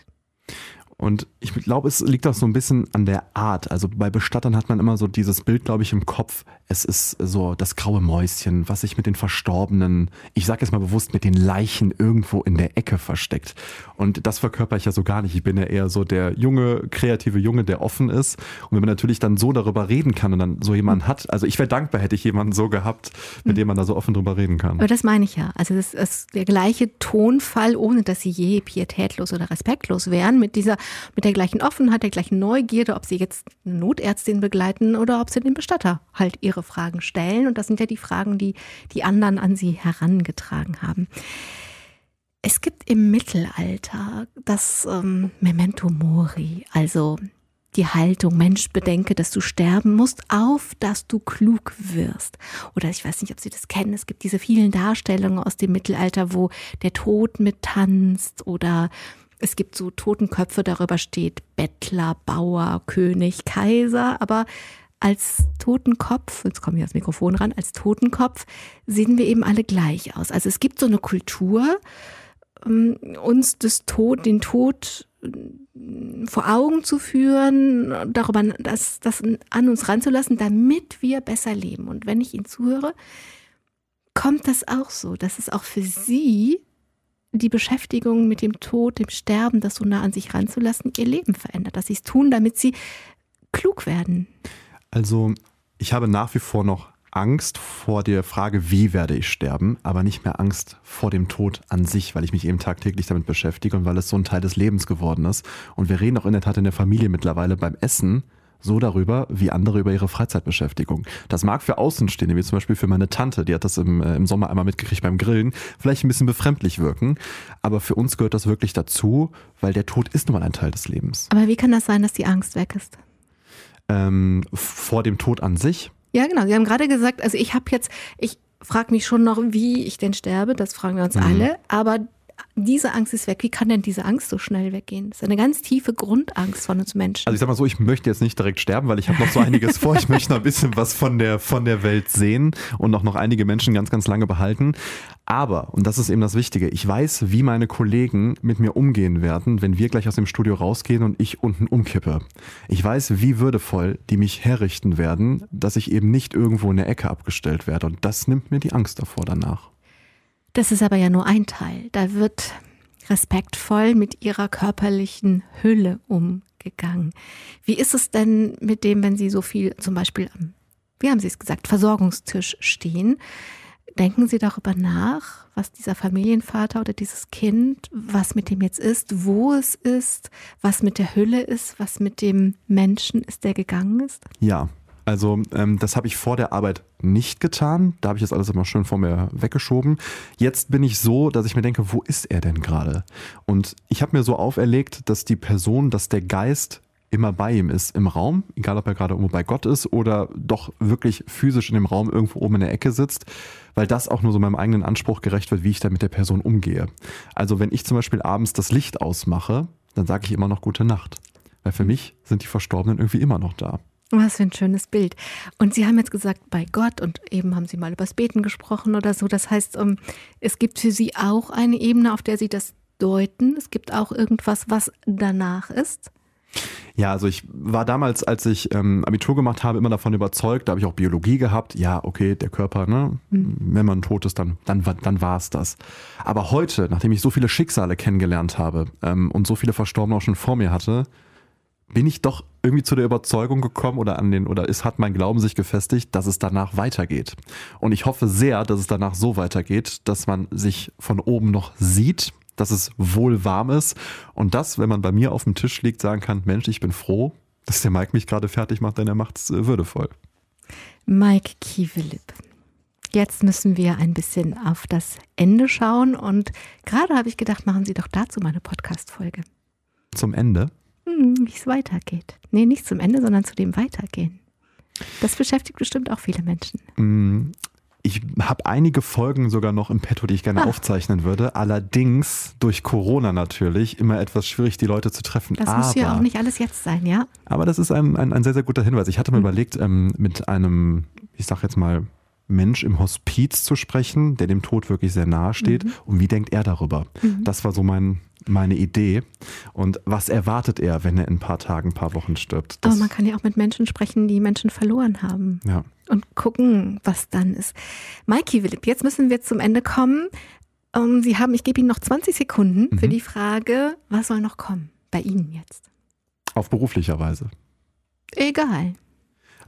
Speaker 3: Und ich glaube, es liegt auch so ein bisschen an der Art. Also bei Bestattern hat man immer so dieses Bild, glaube ich, im Kopf. Es ist so das graue Mäuschen, was sich mit den Verstorbenen, ich sage jetzt mal bewusst, mit den Leichen irgendwo in der Ecke versteckt. Und das verkörper ich ja so gar nicht. Ich bin ja eher so der junge, kreative Junge, der offen ist. Und wenn man natürlich dann so darüber reden kann und dann so jemanden hat, also ich wäre dankbar, hätte ich jemanden so gehabt, mit dem man da so offen drüber reden kann.
Speaker 2: Aber das meine ich ja. Also das ist der gleiche Tonfall, ohne dass sie je pietätlos oder respektlos wären, mit dieser, mit der gleichen Offenheit, der gleichen Neugierde, ob sie jetzt eine Notärztin begleiten oder ob sie den Bestatter halt ihre Fragen stellen. Und das sind ja die Fragen, die die anderen an sie herangetragen haben. Es gibt im Mittelalter das ähm, Memento Mori, also die Haltung, Mensch, bedenke, dass du sterben musst, auf dass du klug wirst. Oder ich weiß nicht, ob Sie das kennen, es gibt diese vielen Darstellungen aus dem Mittelalter, wo der Tod mittanzt oder es gibt so Totenköpfe, darüber steht Bettler, Bauer, König, Kaiser, aber als Totenkopf, jetzt komme ich ans Mikrofon ran, als Totenkopf sehen wir eben alle gleich aus. Also es gibt so eine Kultur, ähm, uns das Tod, den Tod äh, vor Augen zu führen, darüber das, das an uns ranzulassen, damit wir besser leben. Und wenn ich Ihnen zuhöre, kommt das auch so, dass es auch für Sie die Beschäftigung mit dem Tod, dem Sterben, das so nah an sich ranzulassen, ihr Leben verändert, dass sie es tun, damit sie klug werden.
Speaker 3: Also ich habe nach wie vor noch Angst vor der Frage, wie werde ich sterben, aber nicht mehr Angst vor dem Tod an sich, weil ich mich eben tagtäglich damit beschäftige und weil es so ein Teil des Lebens geworden ist. Und wir reden auch in der Tat in der Familie mittlerweile beim Essen so darüber, wie andere über ihre Freizeitbeschäftigung. Das mag für Außenstehende, wie zum Beispiel für meine Tante, die hat das im, äh, im Sommer einmal mitgekriegt beim Grillen, vielleicht ein bisschen befremdlich wirken. Aber für uns gehört das wirklich dazu, weil der Tod ist nun mal ein Teil des Lebens.
Speaker 2: Aber wie kann das sein, dass die Angst weg ist?
Speaker 3: Ähm, vor dem Tod an sich?
Speaker 2: Ja, genau. Sie haben gerade gesagt, also ich habe jetzt, ich frage mich schon noch, wie ich denn sterbe, das fragen wir uns mhm. alle, aber diese Angst ist weg. Wie kann denn diese Angst so schnell weggehen? Das ist eine ganz tiefe Grundangst von uns Menschen.
Speaker 3: Also ich sag mal so, ich möchte jetzt nicht direkt sterben, weil ich habe noch so einiges vor. Ich möchte noch ein bisschen was von der, von der Welt sehen und auch noch einige Menschen ganz, ganz lange behalten. Aber, und das ist eben das Wichtige, ich weiß, wie meine Kollegen mit mir umgehen werden, wenn wir gleich aus dem Studio rausgehen und ich unten umkippe. Ich weiß, wie würdevoll die mich herrichten werden, dass ich eben nicht irgendwo in der Ecke abgestellt werde. Und das nimmt mir die Angst davor danach.
Speaker 2: Das ist aber ja nur ein Teil. Da wird respektvoll mit ihrer körperlichen Hülle umgegangen. Wie ist es denn mit dem, wenn Sie so viel zum Beispiel am, wie haben Sie es gesagt, Versorgungstisch stehen? Denken Sie darüber nach, was dieser Familienvater oder dieses Kind, was mit dem jetzt ist, wo es ist, was mit der Hülle ist, was mit dem Menschen ist, der gegangen ist?
Speaker 3: Ja, also ähm, das habe ich vor der Arbeit nicht getan. Da habe ich das alles immer schön vor mir weggeschoben. Jetzt bin ich so, dass ich mir denke, wo ist er denn gerade? Und ich habe mir so auferlegt, dass die Person, dass der Geist immer bei ihm ist im Raum, egal ob er gerade irgendwo bei Gott ist oder doch wirklich physisch in dem Raum irgendwo oben in der Ecke sitzt, weil das auch nur so meinem eigenen Anspruch gerecht wird, wie ich da mit der Person umgehe. Also wenn ich zum Beispiel abends das Licht ausmache, dann sage ich immer noch gute Nacht. Weil für mich sind die Verstorbenen irgendwie immer noch da.
Speaker 2: Was für ein schönes Bild. Und Sie haben jetzt gesagt, bei Gott und eben haben Sie mal übers Beten gesprochen oder so. Das heißt, ähm, es gibt für Sie auch eine Ebene, auf der Sie das deuten. Es gibt auch irgendwas, was danach ist.
Speaker 3: Ja, also ich war damals, als ich ähm, Abitur gemacht habe, immer davon überzeugt, da habe ich auch Biologie gehabt. Ja, okay, der Körper, ne? Mhm. wenn man tot ist, dann, dann, dann war es das. Aber heute, nachdem ich so viele Schicksale kennengelernt habe ähm, und so viele Verstorbene auch schon vor mir hatte, bin ich doch irgendwie zu der Überzeugung gekommen oder an den oder es hat mein Glauben sich gefestigt, dass es danach weitergeht. Und ich hoffe sehr, dass es danach so weitergeht, dass man sich von oben noch sieht, dass es wohl warm ist und das, wenn man bei mir auf dem Tisch liegt, sagen kann, Mensch, ich bin froh, dass der Mike mich gerade fertig macht, denn er macht es äh, würdevoll.
Speaker 2: Mike Kiewelip. Jetzt müssen wir ein bisschen auf das Ende schauen und gerade habe ich gedacht, machen Sie doch dazu mal eine Podcast-Folge.
Speaker 3: Zum Ende?
Speaker 2: Hm, wie es weitergeht. Nee, nicht zum Ende, sondern zu dem Weitergehen. Das beschäftigt bestimmt auch viele Menschen.
Speaker 3: Mm, ich habe einige Folgen sogar noch im Petto, die ich gerne ah. aufzeichnen würde. Allerdings durch Corona natürlich immer etwas schwierig, die Leute zu treffen.
Speaker 2: Das aber, muss ja auch nicht alles jetzt sein, ja?
Speaker 3: Aber das ist ein, ein, ein sehr, sehr guter Hinweis. Ich hatte mir mhm. überlegt, ähm, mit einem, ich sag jetzt mal, Mensch im Hospiz zu sprechen, der dem Tod wirklich sehr nahe steht. Mhm. Und wie denkt er darüber? Mhm. Das war so mein, meine Idee. Und was erwartet er, wenn er in ein paar Tagen, ein paar Wochen stirbt?
Speaker 2: Das Aber man kann ja auch mit Menschen sprechen, die Menschen verloren haben.
Speaker 3: Ja.
Speaker 2: Und gucken, was dann ist. Maiki Philipp, jetzt müssen wir zum Ende kommen. Ähm, Sie haben, ich gebe Ihnen noch 20 Sekunden mhm. für die Frage, was soll noch kommen bei Ihnen jetzt?
Speaker 3: Auf beruflicher Weise.
Speaker 2: Egal.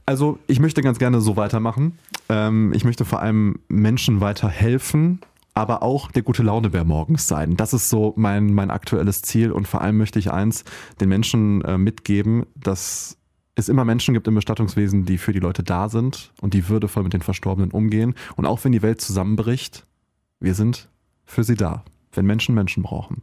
Speaker 3: Also ich möchte ganz gerne so weitermachen. Ähm, ich möchte vor allem Menschen weiterhelfen aber auch der gute Launebär morgens sein. Das ist so mein, mein aktuelles Ziel und vor allem möchte ich eins den Menschen äh, mitgeben, dass es immer Menschen gibt im Bestattungswesen, die für die Leute da sind und die würdevoll mit den Verstorbenen umgehen. Und auch wenn die Welt zusammenbricht, wir sind für sie da, wenn Menschen Menschen brauchen.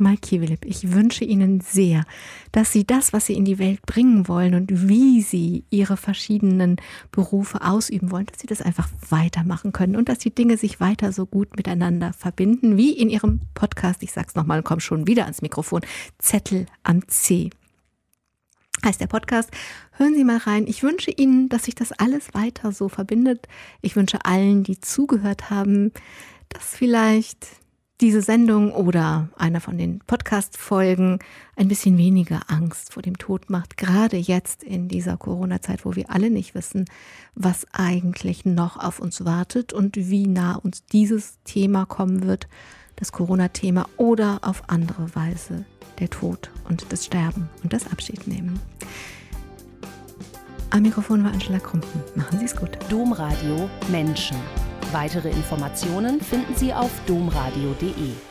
Speaker 2: Mike Kiewilip, ich wünsche Ihnen sehr, dass Sie das, was Sie in die Welt bringen wollen und wie Sie Ihre verschiedenen Berufe ausüben wollen, dass Sie das einfach weitermachen können und dass die Dinge sich weiter so gut miteinander verbinden, wie in Ihrem Podcast, ich sag's nochmal, komm schon wieder ans Mikrofon, Zettel am C. Heißt der Podcast. Hören Sie mal rein. Ich wünsche Ihnen, dass sich das alles weiter so verbindet. Ich wünsche allen, die zugehört haben, dass vielleicht diese Sendung oder einer von den Podcast-Folgen ein bisschen weniger Angst vor dem Tod macht, gerade jetzt in dieser Corona-Zeit, wo wir alle nicht wissen, was eigentlich noch auf uns wartet und wie nah uns dieses Thema kommen wird, das Corona-Thema oder auf andere Weise der Tod und das Sterben und das Abschiednehmen. Am Mikrofon war Angela Krumpen. Machen Sie es gut.
Speaker 4: Domradio Menschen. Weitere Informationen finden Sie auf domradio.de.